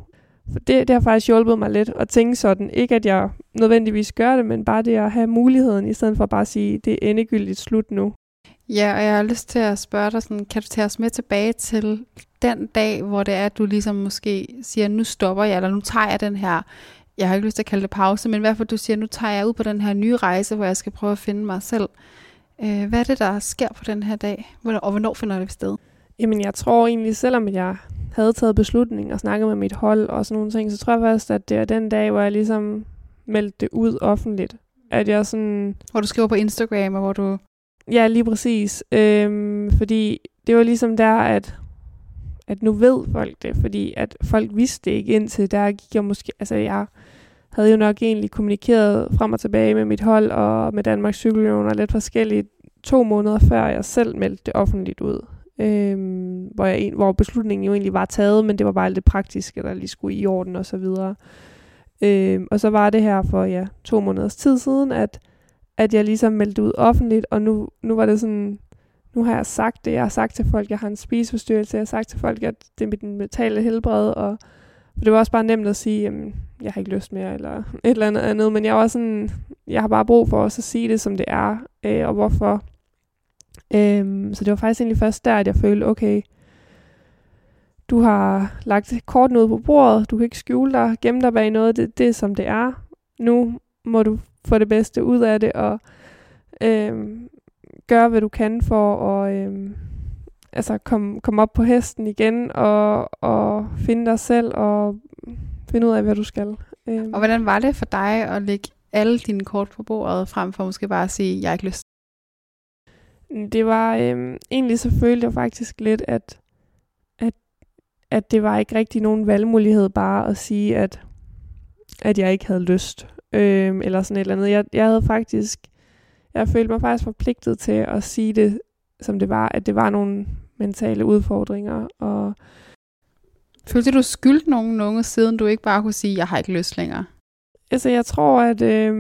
For det, det har faktisk hjulpet mig lidt at tænke sådan. Ikke at jeg nødvendigvis gør det, men bare det at have muligheden, i stedet for bare at sige, det er endegyldigt slut nu. Ja, og jeg har lyst til at spørge dig, sådan, kan du tage os med tilbage til den dag, hvor det er, at du ligesom måske siger, nu stopper jeg, eller nu tager jeg den her, jeg har ikke lyst til at kalde det pause, men i hvert fald du siger, nu tager jeg ud på den her nye rejse, hvor jeg skal prøve at finde mig selv. Øh, hvad er det, der sker på den her dag, og hvornår finder det sted? Jamen, jeg tror egentlig, selvom jeg havde taget beslutning og snakket med mit hold og sådan nogle ting, så tror jeg først, at det er den dag, hvor jeg ligesom meldte det ud offentligt. At jeg sådan... Hvor du skriver på Instagram, og hvor du... Ja, lige præcis. Øhm, fordi det var ligesom der, at, at nu ved folk det, fordi at folk vidste det ikke indtil der gik jeg måske... Altså, jeg havde jo nok egentlig kommunikeret frem og tilbage med mit hold og med Danmarks Cykelunion og lidt forskelligt to måneder før jeg selv meldte det offentligt ud. Øhm, hvor, jeg, hvor beslutningen jo egentlig var taget, men det var bare lidt praktisk, at der lige skulle i orden og så videre. Øhm, og så var det her for ja, to måneders tid siden, at, at jeg ligesom meldte ud offentligt, og nu, nu var det sådan, nu har jeg sagt det, jeg har sagt til folk, jeg har en spiseforstyrrelse, jeg har sagt til folk, at det er mit mentale helbred, og det var også bare nemt at sige, jamen, jeg har ikke lyst mere, eller et eller andet andet, men jeg var sådan, jeg har bare brug for også at sige det, som det er, øh, og hvorfor. Øhm, så det var faktisk egentlig først der, at jeg følte, okay, du har lagt korten ud på bordet, du kan ikke skjule dig, gemme dig bag noget, det, det er som det er. Nu må du få det bedste ud af det, og øhm, gøre, hvad du kan for at øhm, altså komme kom op på hesten igen, og, og finde dig selv, og finde ud af, hvad du skal. Øhm. Og hvordan var det for dig at lægge alle dine kort på bordet, frem for måske bare at sige, jeg har ikke lyst? Det var øhm, egentlig så følte jeg faktisk lidt, at, at, at det var ikke rigtig nogen valgmulighed bare at sige, at, at jeg ikke havde lyst. Øhm, eller sådan et eller andet. Jeg, jeg havde faktisk, jeg følte mig faktisk forpligtet til at sige det, som det var, at det var nogle mentale udfordringer. Og Følte du skyld nogen nogen, siden du ikke bare kunne sige, jeg har ikke lyst længere? Altså, jeg tror, at øh,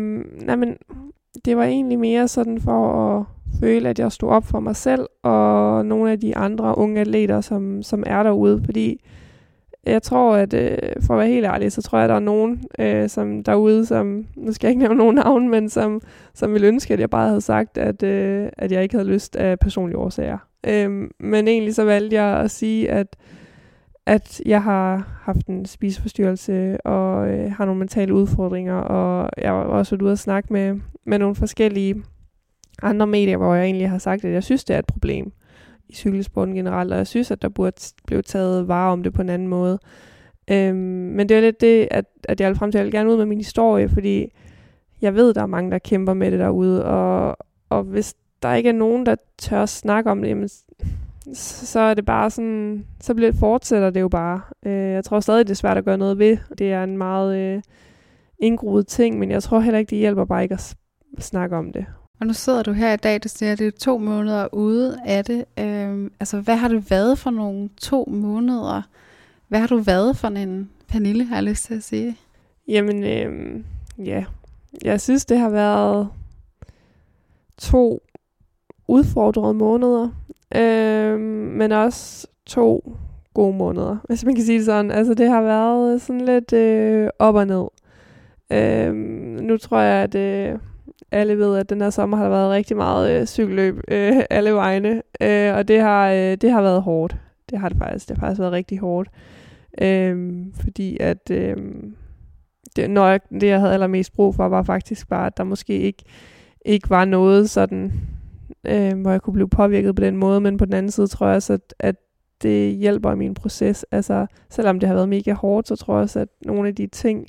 nej, men, det var egentlig mere sådan for at føle, at jeg stod op for mig selv og nogle af de andre unge atleter, som, som er derude. Fordi jeg tror, at øh, for at være helt ærlig, så tror jeg, at der er nogen øh, som derude, som, nu skal jeg ikke nævne nogen navn, men som, som ville ønske, at jeg bare havde sagt, at, øh, at jeg ikke havde lyst af personlige årsager. Øh, men egentlig så valgte jeg at sige, at at jeg har haft en spiseforstyrrelse og øh, har nogle mentale udfordringer, og jeg var også ude og snakke med, med nogle forskellige andre medier, hvor jeg egentlig har sagt, at jeg synes, det er et problem i cykelsporten generelt, og jeg synes, at der burde blive taget vare om det på en anden måde. Øhm, men det er lidt det, at, at jeg vil frem til, at jeg vil gerne ud med min historie, fordi jeg ved, der er mange, der kæmper med det derude, og, og hvis der ikke er nogen, der tør snakke om det, jamen, så er det bare sådan, så bliver, fortsætter det jo bare. Øh, jeg tror stadig, det er svært at gøre noget ved. Det er en meget øh, indgroet ting, men jeg tror heller ikke, det hjælper bare ikke at snakke om det. Og nu sidder du her i dag, du siger, at det er to måneder ude af det. Øh, altså, hvad har det været for nogle to måneder? Hvad har du været for en Pernille, har jeg lyst til at sige? Jamen, øh, ja. Jeg synes, det har været to udfordrede måneder, øh, men også to gode måneder, hvis man kan sige det sådan. Altså det har været sådan lidt øh, op og ned. Øh, nu tror jeg, at, øh, alle ved, at den her sommer har der været rigtig meget øh, cykelløb øh, alle vegne, øh, og det har, øh, det har været hårdt. Det har det faktisk. Det har faktisk været rigtig hårdt. Øh, fordi at øh, det, når jeg, det, jeg havde allermest brug for, var faktisk bare, at der måske ikke, ikke var noget sådan, øh, hvor jeg kunne blive påvirket på den måde, men på den anden side tror jeg også, at, at det hjælper i min proces. Altså, selvom det har været mega hårdt, så tror jeg også, at nogle af de ting,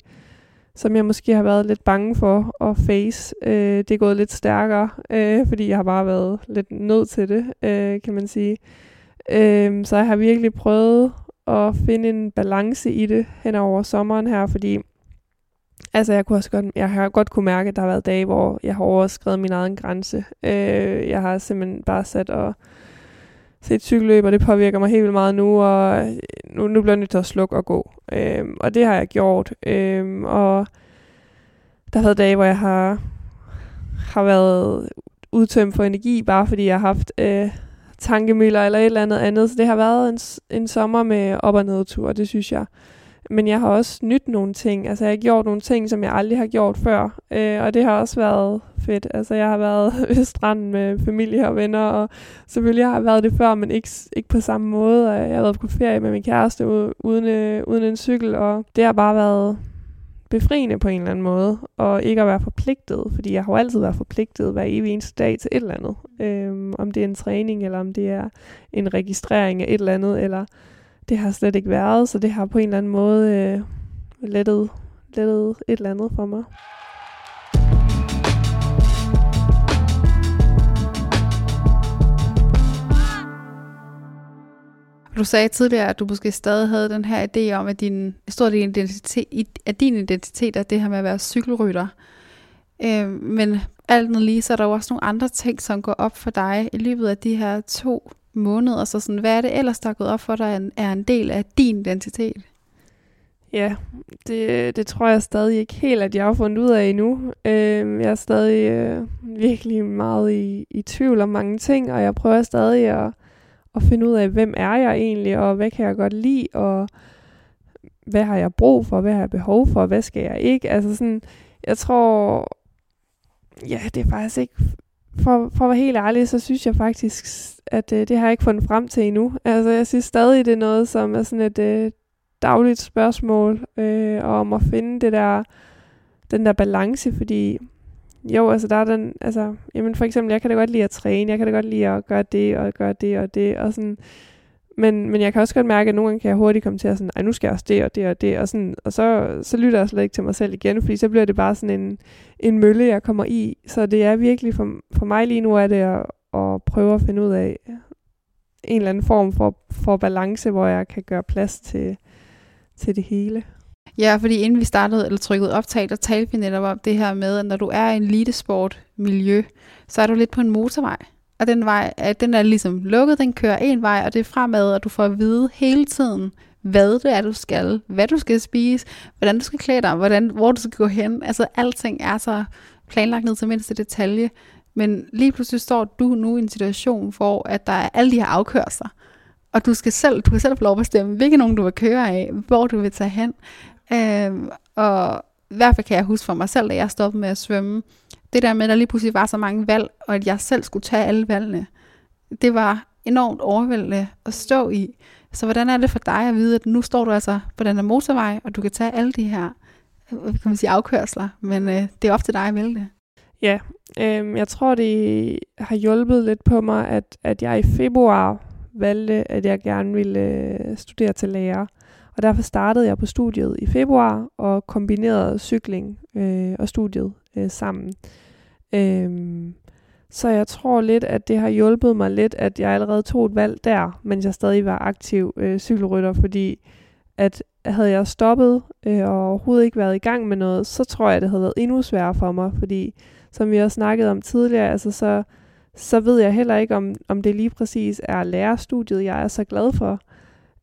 som jeg måske har været lidt bange for at face, øh, det er gået lidt stærkere, øh, fordi jeg har bare været lidt nødt til det, øh, kan man sige. Øh, så jeg har virkelig prøvet at finde en balance i det hen over sommeren her, fordi altså jeg, kunne også godt, jeg har godt kunne mærke, at der har været dage, hvor jeg har overskrevet min egen grænse. Øh, jeg har simpelthen bare sat og set cykelløb, og det påvirker mig helt vildt meget nu, og øh, nu, nu bliver jeg nødt til at slukke og gå. Øh, og det har jeg gjort. Øh, og der har været dage, hvor jeg har, har været udtømt for energi, bare fordi jeg har haft øh, tankemøller eller et eller andet andet. Så det har været en, en sommer med op- og nedtur, det synes jeg. Men jeg har også nyt nogle ting. Altså jeg har gjort nogle ting, som jeg aldrig har gjort før. Øh, og det har også været fedt. Altså jeg har været ved stranden med familie og venner, og selvfølgelig har jeg været det før, men ikke, ikke på samme måde. Og jeg har været på ferie med min kæreste uden, øh, uden en cykel, og det har bare været befriende på en eller anden måde, og ikke at være forpligtet, fordi jeg har jo altid været forpligtet hver evig eneste dag til et eller andet. Øhm, om det er en træning, eller om det er en registrering af et eller andet, eller det har slet ikke været, så det har på en eller anden måde øh, lettet, lettet et eller andet for mig. Du sagde tidligere, at du måske stadig havde den her idé om, at din, stor del identitet, at din identitet er det her med at være cykelrytter. Øh, men alt andet lige, så er der jo også nogle andre ting, som går op for dig i løbet af de her to måneder. Så sådan, hvad er det ellers, der er gået op for dig, er en del af din identitet? Ja, det, det tror jeg stadig ikke helt, at jeg har fundet ud af endnu. Øh, jeg er stadig øh, virkelig meget i, i tvivl om mange ting, og jeg prøver stadig at, at finde ud af, hvem er jeg egentlig, og hvad kan jeg godt lide, og hvad har jeg brug for, hvad har jeg behov for, hvad skal jeg ikke. Altså sådan, jeg tror, ja, det er faktisk ikke for, for at være helt ærlig, så synes jeg faktisk, at øh, det har jeg ikke fundet frem til endnu. Altså, jeg synes stadig, det er noget, som er sådan et øh, dagligt spørgsmål, øh, om at finde det der, den der balance, fordi jo, altså der er den, altså, jamen for eksempel, jeg kan da godt lide at træne, jeg kan da godt lide at gøre det, og gøre det, og det, og sådan, men, men jeg kan også godt mærke, at nogle gange kan jeg hurtigt komme til at sådan, Ej, nu skal jeg også det og det og det, og, sådan, og så, så lytter jeg slet ikke til mig selv igen, fordi så bliver det bare sådan en, en mølle, jeg kommer i. Så det er virkelig, for, for mig lige nu er det at, at prøve at finde ud af en eller anden form for, for balance, hvor jeg kan gøre plads til, til det hele. Ja, fordi inden vi startede eller trykkede optag, der talte vi netop om det her med, at når du er i en elitesportmiljø, så er du lidt på en motorvej og den vej, at den er ligesom lukket, den kører en vej, og det er fremad, og du får at vide hele tiden, hvad det er, du skal, hvad du skal spise, hvordan du skal klæde dig, hvordan, hvor du skal gå hen. Altså alting er så planlagt ned til mindste detalje. Men lige pludselig står du nu i en situation, hvor at der er alle de her afkørsler, og du skal selv, du kan selv få lov at bestemme, hvilke nogen du vil køre af, hvor du vil tage hen. Øhm, og i hvert fald kan jeg huske for mig selv, da jeg stoppede med at svømme, det der med, at der lige pludselig var så mange valg, og at jeg selv skulle tage alle valgene, det var enormt overvældende at stå i. Så hvordan er det for dig at vide, at nu står du altså på den her motorvej, og du kan tage alle de her øh, kan man sige, afkørsler, men øh, det er op til dig at vælge det. Ja, øh, jeg tror, det har hjulpet lidt på mig, at, at jeg i februar valgte, at jeg gerne ville øh, studere til lærer. Og derfor startede jeg på studiet i februar og kombinerede cykling øh, og studiet øh, sammen. Øhm, så jeg tror lidt, at det har hjulpet mig lidt, at jeg allerede tog et valg der, mens jeg stadig var aktiv øh, cykelrytter, fordi at havde jeg stoppet øh, og overhovedet ikke været i gang med noget, så tror jeg, det havde været endnu sværere for mig, fordi som vi har snakket om tidligere, altså så, så ved jeg heller ikke, om, om det lige præcis er lærerstudiet, jeg er så glad for,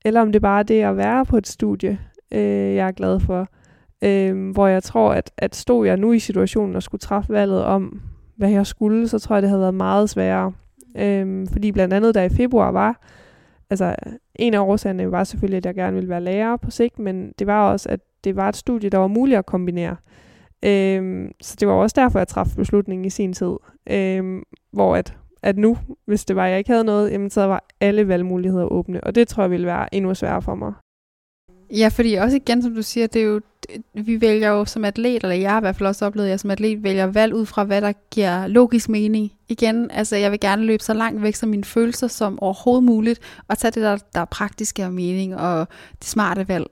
eller om det bare er det at være på et studie, øh, jeg er glad for. Øh, hvor jeg tror, at, at stod jeg nu i situationen og skulle træffe valget om, hvad jeg skulle, så tror jeg, det havde været meget sværere. Øh, fordi blandt andet, der i februar var, altså en af årsagerne var selvfølgelig, at jeg gerne ville være lærer på sigt, men det var også, at det var et studie, der var muligt at kombinere. Øhm, så det var også derfor, jeg træffede beslutningen i sin tid. Øhm, hvor at, at nu, hvis det var, at jeg ikke havde noget, jamen, så var alle valgmuligheder åbne. Og det tror jeg ville være endnu sværere for mig. Ja, fordi også igen, som du siger, det er jo, vi vælger jo som atlet, eller jeg har i hvert fald også oplevet, at jeg som atlet vælger valg ud fra, hvad der giver logisk mening. Igen, altså jeg vil gerne løbe så langt væk som mine følelser som overhovedet muligt, og tage det, der, der er praktiske og mening, og det smarte valg.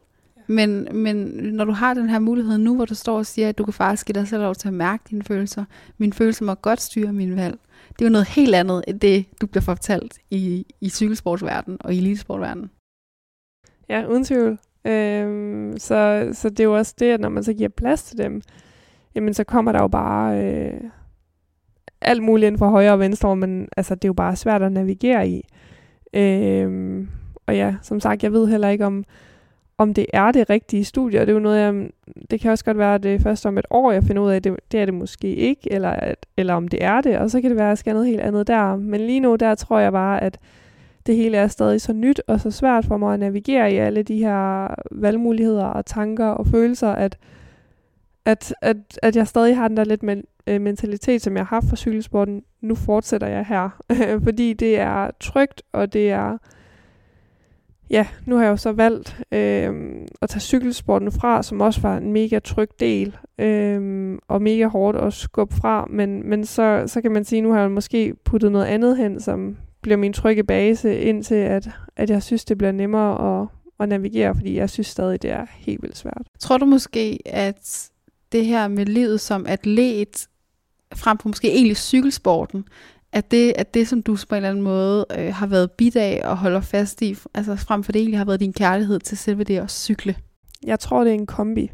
Men, men når du har den her mulighed nu, hvor du står og siger, at du kan faktisk give dig selv lov til at mærke dine følelser, mine følelser må godt styre mine valg. Det er jo noget helt andet, end det, du bliver fortalt i, i cykelsportsverdenen og i elitesportverdenen. Ja, uden tvivl. Øhm, så, så det er jo også det, at når man så giver plads til dem, jamen så kommer der jo bare øh, alt muligt ind fra højre og venstre, men altså, det er jo bare svært at navigere i. Øhm, og ja, som sagt, jeg ved heller ikke, om, om det er det rigtige studie, og det er jo noget, jeg, det kan også godt være, at det er først om et år, jeg finder ud af, at det, det er det måske ikke, eller, at, eller om det er det, og så kan det være, at jeg skal noget helt andet der. Men lige nu, der tror jeg bare, at det hele er stadig så nyt og så svært for mig at navigere i alle de her valgmuligheder og tanker og følelser, at, at, at, at jeg stadig har den der lidt men, øh, mentalitet, som jeg har haft for cykelsporten. Nu fortsætter jeg her, fordi det er trygt, og det er... Ja, nu har jeg jo så valgt øh, at tage cykelsporten fra, som også var en mega tryg del, øh, og mega hårdt at skubbe fra, men, men så, så kan man sige, nu har jeg måske puttet noget andet hen, som bliver min trygge base, indtil at, at jeg synes, det bliver nemmere at, at navigere, fordi jeg synes stadig, det er helt vildt svært. Tror du måske, at det her med livet som atlet, frem på måske egentlig cykelsporten, at det, at det som du på en eller anden måde øh, har været bit af og holder fast i, altså frem for det egentlig har været din kærlighed til selve det at cykle? Jeg tror, det er en kombi.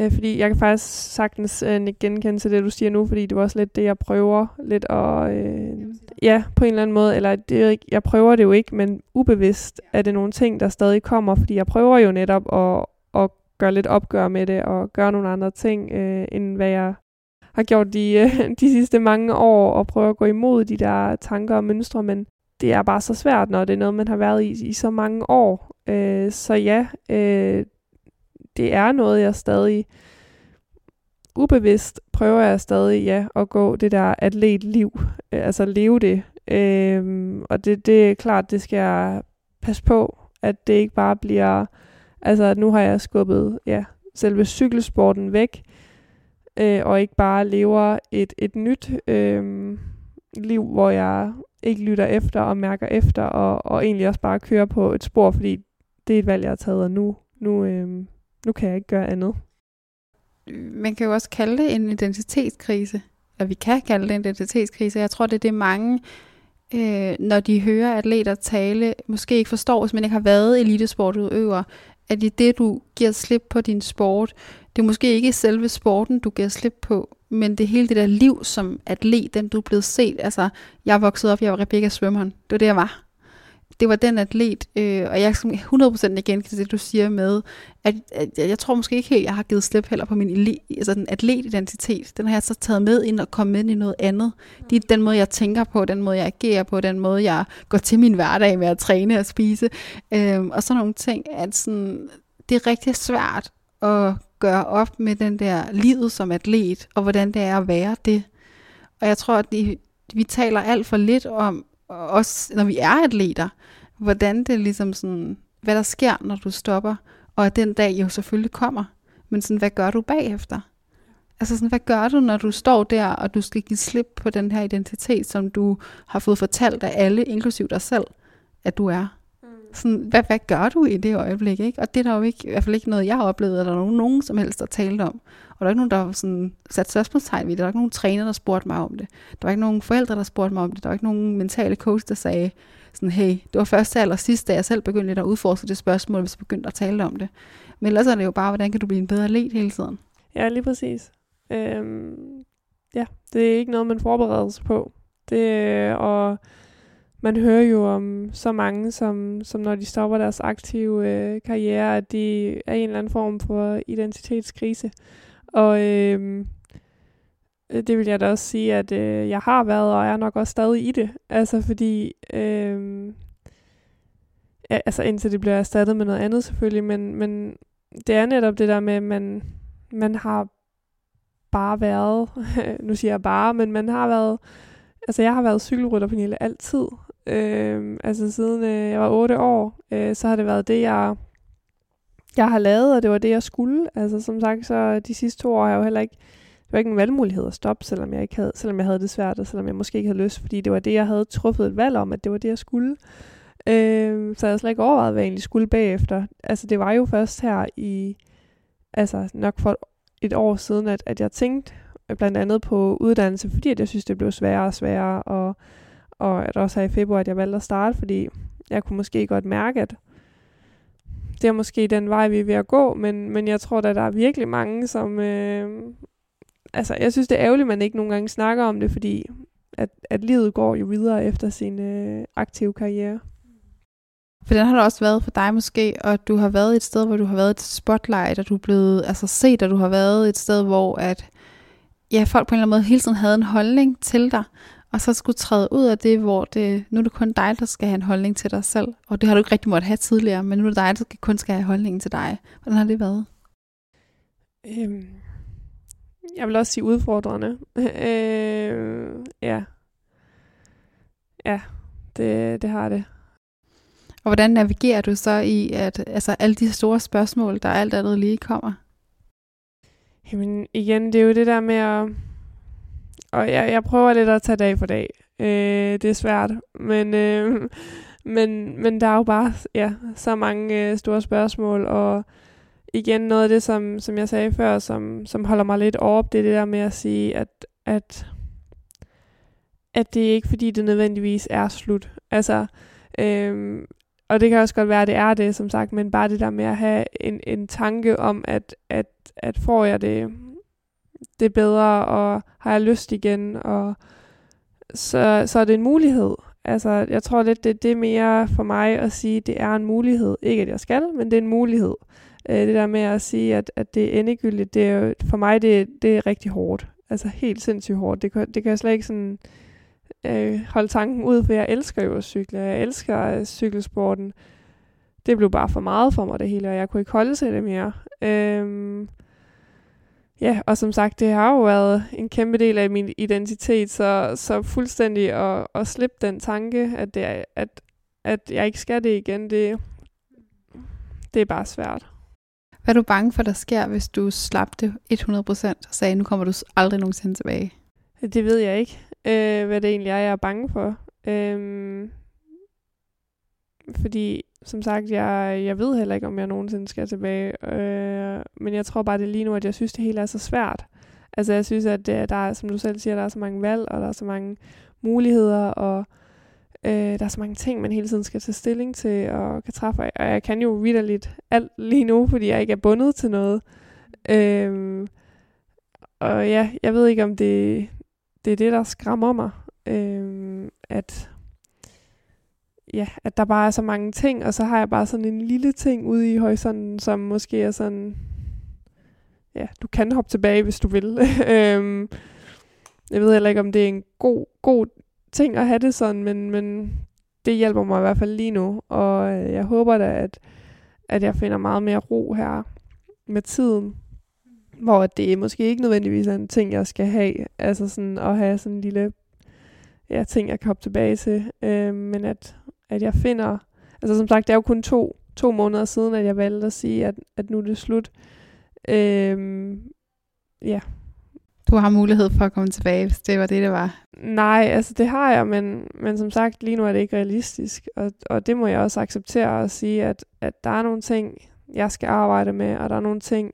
Øh, fordi jeg kan faktisk sagtens øh, genkende til det, du siger nu, fordi det var også lidt det, jeg prøver lidt at... Øh, ja, på en eller anden måde. Eller det, jeg prøver det jo ikke, men ubevidst er det nogle ting, der stadig kommer, fordi jeg prøver jo netop at, at gøre lidt opgør med det, og gøre nogle andre ting, øh, end hvad jeg har gjort de, øh, de sidste mange år, og prøve at gå imod de der tanker og mønstre, men det er bare så svært, når det er noget, man har været i i så mange år. Øh, så ja, øh, det er noget, jeg stadig ubevidst prøver jeg stadig ja, at gå det der atletliv, øh, altså leve det. Øhm, og det, det er klart, det skal jeg passe på, at det ikke bare bliver, altså at nu har jeg skubbet ja, selve cykelsporten væk, øh, og ikke bare lever et, et nyt øh, liv, hvor jeg ikke lytter efter og mærker efter, og, og egentlig også bare kører på et spor, fordi det er et valg, jeg har taget, og nu, nu, øh, nu kan jeg ikke gøre andet. Man kan jo også kalde det en identitetskrise. Og vi kan kalde det en identitetskrise. Jeg tror, det er det mange, øh, når de hører atleter tale, måske ikke forstår, hvis man ikke har været elitesportudøver, at i det, du giver slip på din sport, det er måske ikke selve sporten, du giver slip på, men det er hele det der liv som atlet, den du er blevet set. Altså, jeg voksede op, jeg var Rebecca svømmeren. Det var det, jeg var det var den atlet, øh, og jeg er 100% igen til det, du siger med, at, at jeg tror måske ikke helt, jeg har givet slip heller på min altså den atletidentitet. Den har jeg så taget med ind og kommet ind i noget andet. Det er den måde, jeg tænker på, den måde, jeg agerer på, den måde, jeg går til min hverdag med at træne og spise, øh, og sådan nogle ting, at sådan, det er rigtig svært at gøre op med den der livet som atlet, og hvordan det er at være det. Og jeg tror, at de, vi taler alt for lidt om, også når vi er atleter, hvordan det ligesom sådan, hvad der sker, når du stopper, og at den dag jo selvfølgelig kommer. Men sådan, hvad gør du bagefter? Altså sådan, hvad gør du, når du står der, og du skal give slip på den her identitet, som du har fået fortalt af alle, inklusiv dig selv, at du er? Sådan, hvad, hvad gør du i det øjeblik? Ikke? Og det er der jo ikke, i hvert fald ikke noget, jeg har oplevet, at der er nogen, nogen som helst, der talt om. Og der er ikke nogen, der har sådan sat spørgsmålstegn ved det. Der er ikke nogen træner, der spurgte mig om det. Der var ikke nogen forældre, der spurgte mig om det. Der var ikke nogen mentale coach, der sagde, sådan, hey, det var første eller sidste, da jeg selv begyndte lidt at udforske det spørgsmål, hvis jeg begyndte at tale om det. Men ellers er det jo bare, hvordan kan du blive en bedre led hele tiden? Ja, lige præcis. Øhm, ja, det er ikke noget, man forbereder sig på. Det, og man hører jo om så mange, som, som når de stopper deres aktive øh, karriere, at de er i en eller anden form for identitetskrise. Og øh, øh, det vil jeg da også sige, at øh, jeg har været, og er nok også stadig i det. Altså fordi, øh, ja, altså indtil det bliver erstattet med noget andet selvfølgelig, men, men det er netop det der med, at man, man har bare været, nu siger jeg bare, men man har været, altså jeg har været cykelrytter, Pernille, altid. Øh, altså siden øh, jeg var 8 år, øh, så har det været det, jeg, jeg har lavet, og det var det, jeg skulle. Altså som sagt, så de sidste to år har jeg jo heller ikke, det var ikke en valgmulighed at stoppe, selvom jeg, ikke havde, selvom jeg havde det svært, og selvom jeg måske ikke havde lyst, fordi det var det, jeg havde truffet et valg om, at det var det, jeg skulle. Øh, så jeg havde slet ikke overvejet, hvad jeg egentlig skulle bagefter. Altså det var jo først her i, altså nok for et år siden, at, at jeg tænkte øh, blandt andet på uddannelse, fordi at jeg synes, det blev sværere og sværere, og, og at også her i februar, at jeg valgte at starte, fordi jeg kunne måske godt mærke, at det er måske den vej, vi er ved at gå, men, men jeg tror, da, der er virkelig mange, som... Øh, altså, jeg synes, det er ærgerligt, at man ikke nogle gange snakker om det, fordi at, at livet går jo videre efter sin øh, aktive karriere. For den har det også været for dig måske, og du har været et sted, hvor du har været et spotlight, og du er blevet altså, set, og du har været et sted, hvor at, ja, folk på en eller anden måde hele tiden havde en holdning til dig, og så skulle træde ud af det, hvor det, nu er det kun dig, der skal have en holdning til dig selv. Og det har du ikke rigtig måttet have tidligere, men nu er det dig, der kun skal have holdningen til dig. Hvordan har det været? Øhm, jeg vil også sige udfordrende. øh, ja. Ja, det, det har det. Og hvordan navigerer du så i, at altså, alle de store spørgsmål, der alt andet lige kommer? Jamen igen, det er jo det der med at... Og jeg, jeg prøver lidt at tage dag for dag. Øh, det er svært, men, øh, men, men der er jo bare ja, så mange øh, store spørgsmål, og igen noget af det, som, som jeg sagde før, som, som holder mig lidt op, det er det der med at sige, at, at, at det er ikke fordi, det nødvendigvis er slut. Altså, øh, og det kan også godt være, at det er det, som sagt, men bare det der med at have en, en tanke om, at, at, at får jeg det, det bedre, og har jeg lyst igen, og så, så er det en mulighed. Altså, jeg tror lidt, det, det er mere for mig at sige, at det er en mulighed. Ikke, at jeg skal, men det er en mulighed. Øh, det der med at sige, at, at det er endegyldigt, det er jo, for mig, det, det er rigtig hårdt. Altså helt sindssygt hårdt. Det, det kan jeg slet ikke sådan øh, holde tanken ud, for jeg elsker jo at cykle. Jeg elsker øh, cykelsporten. Det blev bare for meget for mig det hele, og jeg kunne ikke holde til det mere. Øh, ja, og som sagt, det har jo været en kæmpe del af min identitet, så, så fuldstændig at, at slippe den tanke, at, det er, at, at jeg ikke skal det igen, det, det er bare svært. Hvad er du bange for, der sker, hvis du slap det 100% og sagde, nu kommer du aldrig nogensinde tilbage? Det ved jeg ikke øh, hvad det egentlig er, jeg er bange for. Øhm, fordi, som sagt, jeg, jeg ved heller ikke, om jeg nogensinde skal tilbage. Øh, men jeg tror bare, det er lige nu, at jeg synes, det hele er så svært. Altså, jeg synes, at det, der er, som du selv siger, der er så mange valg, og der er så mange muligheder, og øh, der er så mange ting, man hele tiden skal tage stilling til og kan træffe. Og jeg kan jo vidderligt alt lige nu, fordi jeg ikke er bundet til noget. Øh, og ja, jeg ved ikke, om det, det er det, der skræmmer mig. Øh, at, ja, at der bare er så mange ting, og så har jeg bare sådan en lille ting ude i horisonten, som måske er sådan, ja, du kan hoppe tilbage, hvis du vil. øhm, jeg ved heller ikke, om det er en god, god ting at have det sådan, men, men det hjælper mig i hvert fald lige nu, og øh, jeg håber da, at, at jeg finder meget mere ro her med tiden hvor det måske ikke nødvendigvis er en ting, jeg skal have, altså sådan at have sådan en lille ja, ting, jeg kan hoppe tilbage til, øh, men at, at jeg finder, altså som sagt, det er jo kun to, to måneder siden, at jeg valgte at sige, at, at nu er det slut. Øh, ja. Du har mulighed for at komme tilbage, hvis det var det, det var. Nej, altså det har jeg, men, men som sagt, lige nu er det ikke realistisk, og, og det må jeg også acceptere og sige, at, at der er nogle ting, jeg skal arbejde med, og der er nogle ting,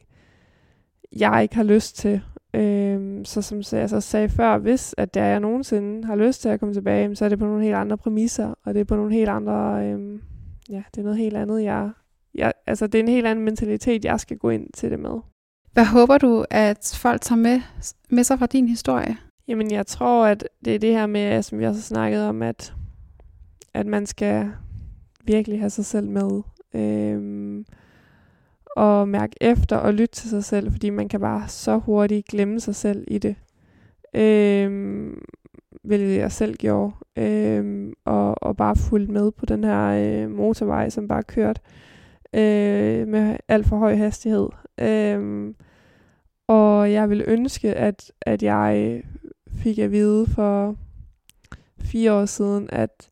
jeg ikke har lyst til. Øhm, så som jeg så sagde før, hvis at der jeg nogensinde har lyst til at komme tilbage, så er det på nogle helt andre præmisser, og det er på nogle helt andre, øhm, ja, det er noget helt andet, jeg, jeg, altså det er en helt anden mentalitet, jeg skal gå ind til det med. Hvad håber du, at folk tager med, med sig fra din historie? Jamen, jeg tror, at det er det her med, som vi også har snakket om, at, at man skal virkelig have sig selv med. Øhm, og mærke efter og lytte til sig selv, fordi man kan bare så hurtigt glemme sig selv i det. Øhm, hvilket jeg selv gjorde. Øhm, og, og bare fulgt med på den her øh, motorvej, som bare kørte øh, med alt for høj hastighed. Øhm, Og jeg vil ønske, at, at jeg fik at vide for fire år siden, at,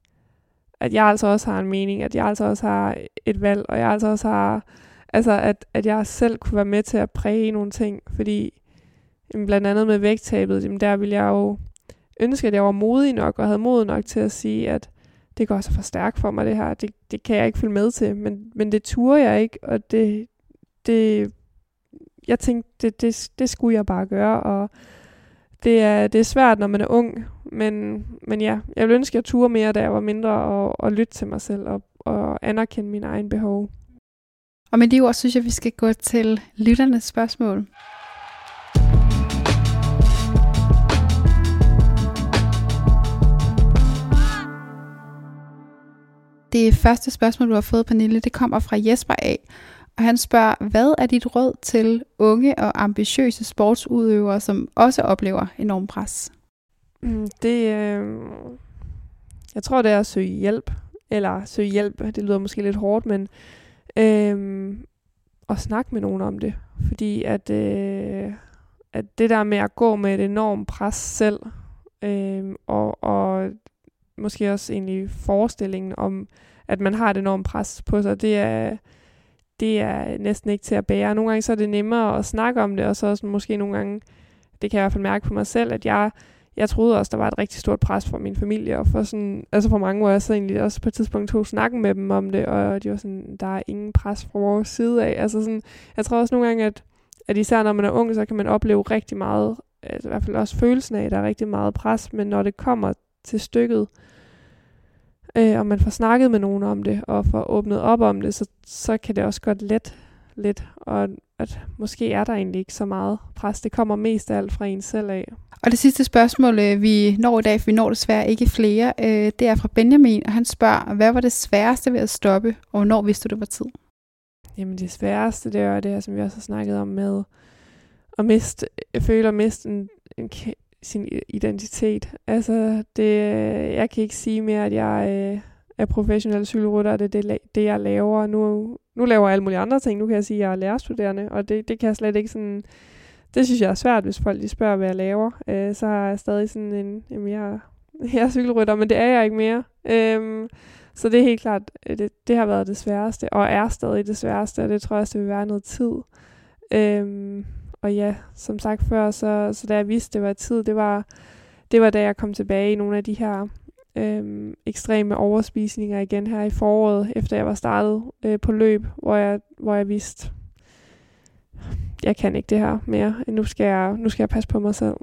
at jeg altså også har en mening, at jeg altså også har et valg, og jeg altså også har, altså at, at jeg selv kunne være med til at præge nogle ting, fordi jamen, blandt andet med vægttabet, jamen, der ville jeg jo ønske, at jeg var modig nok og havde mod nok til at sige, at det går så for stærkt for mig det her, det, det kan jeg ikke følge med til, men, men det turde jeg ikke, og det, det jeg tænkte, det, det, det skulle jeg bare gøre, og det er, det er svært, når man er ung, men, men ja, jeg ville ønske, at jeg turde mere, da jeg var mindre, og, og lytte til mig selv, og, og anerkende mine egne behov. Og med de ord synes jeg, vi skal gå til lytternes spørgsmål. Det første spørgsmål, du har fået, Pernille, det kommer fra Jesper A. Og han spørger, hvad er dit råd til unge og ambitiøse sportsudøvere, som også oplever enorm pres? Mm, det, øh, jeg tror, det er at søge hjælp. Eller søge hjælp, det lyder måske lidt hårdt, men øh, og snakke med nogen om det. Fordi at, øh, at det der med at gå med et enormt pres selv, øh, og, og måske også egentlig forestillingen om, at man har et enormt pres på sig, det er, det er næsten ikke til at bære. Nogle gange så er det nemmere at snakke om det, og så også måske nogle gange, det kan jeg i hvert fald mærke på mig selv, at jeg, jeg troede også, der var et rigtig stort pres fra min familie, og for, sådan, altså for mange, hvor jeg så egentlig også på et tidspunkt tog snakken med dem om det, og de var sådan, der er ingen pres fra vores side af. Altså sådan, jeg tror også nogle gange, at, at især når man er ung, så kan man opleve rigtig meget, altså i hvert fald også følelsen af, at der er rigtig meget pres, men når det kommer til stykket, øh, og man får snakket med nogen om det, og får åbnet op om det, så, så kan det også godt let lidt, og at måske er der egentlig ikke så meget pres. Det kommer mest af alt fra en selv af. Og det sidste spørgsmål, øh, vi når i dag, for vi når desværre ikke flere, øh, det er fra Benjamin, og han spørger, hvad var det sværeste ved at stoppe, og hvornår vidste du, det var tid? Jamen det sværeste, det er det, som vi også har snakket om med at miste, jeg føler at miste en, en, sin identitet. Altså, det, jeg kan ikke sige mere, at jeg øh, er professionel cykelrytter, det er det, det, jeg laver. Nu, nu laver jeg alle mulige andre ting. Nu kan jeg sige, at jeg er lærerstuderende, og det, det kan jeg slet ikke sådan... Det synes jeg er svært, hvis folk lige spørger, hvad jeg laver. Øh, så har jeg stadig sådan en... Jamen, jeg, jeg er cykelrytter, men det er jeg ikke mere. Øhm, så det er helt klart, øh, det, det har været det sværeste, og er stadig det sværeste, og det tror jeg også, det vil være noget tid. Øhm, og ja, som sagt før, så, så da jeg vidste, det var tid, det var, det var da jeg kom tilbage i nogle af de her øhm, ekstreme overspisninger igen her i foråret, efter jeg var startet øh, på løb, hvor jeg, hvor jeg vidste, jeg kan ikke det her mere. Nu skal jeg, nu skal jeg passe på mig selv.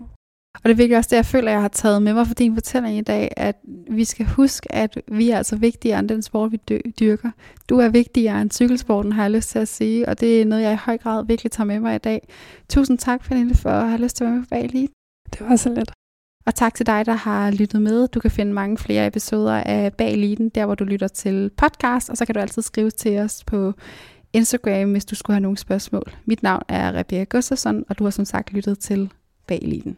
Og det er virkelig også det, jeg føler, jeg har taget med mig for din fortælling i dag, at vi skal huske, at vi er altså vigtigere end den sport, vi dyrker. Du er vigtigere end cykelsporten, har jeg lyst til at sige, og det er noget, jeg i høj grad virkelig tager med mig i dag. Tusind tak, Pernille, for at have lyst til at være med på bag lige. Det var så let. Og tak til dig, der har lyttet med. Du kan finde mange flere episoder af Bag Eliten, der hvor du lytter til podcast, og så kan du altid skrive til os på Instagram, hvis du skulle have nogle spørgsmål. Mit navn er Rebecca Gustafsson, og du har som sagt lyttet til Bag Eliten.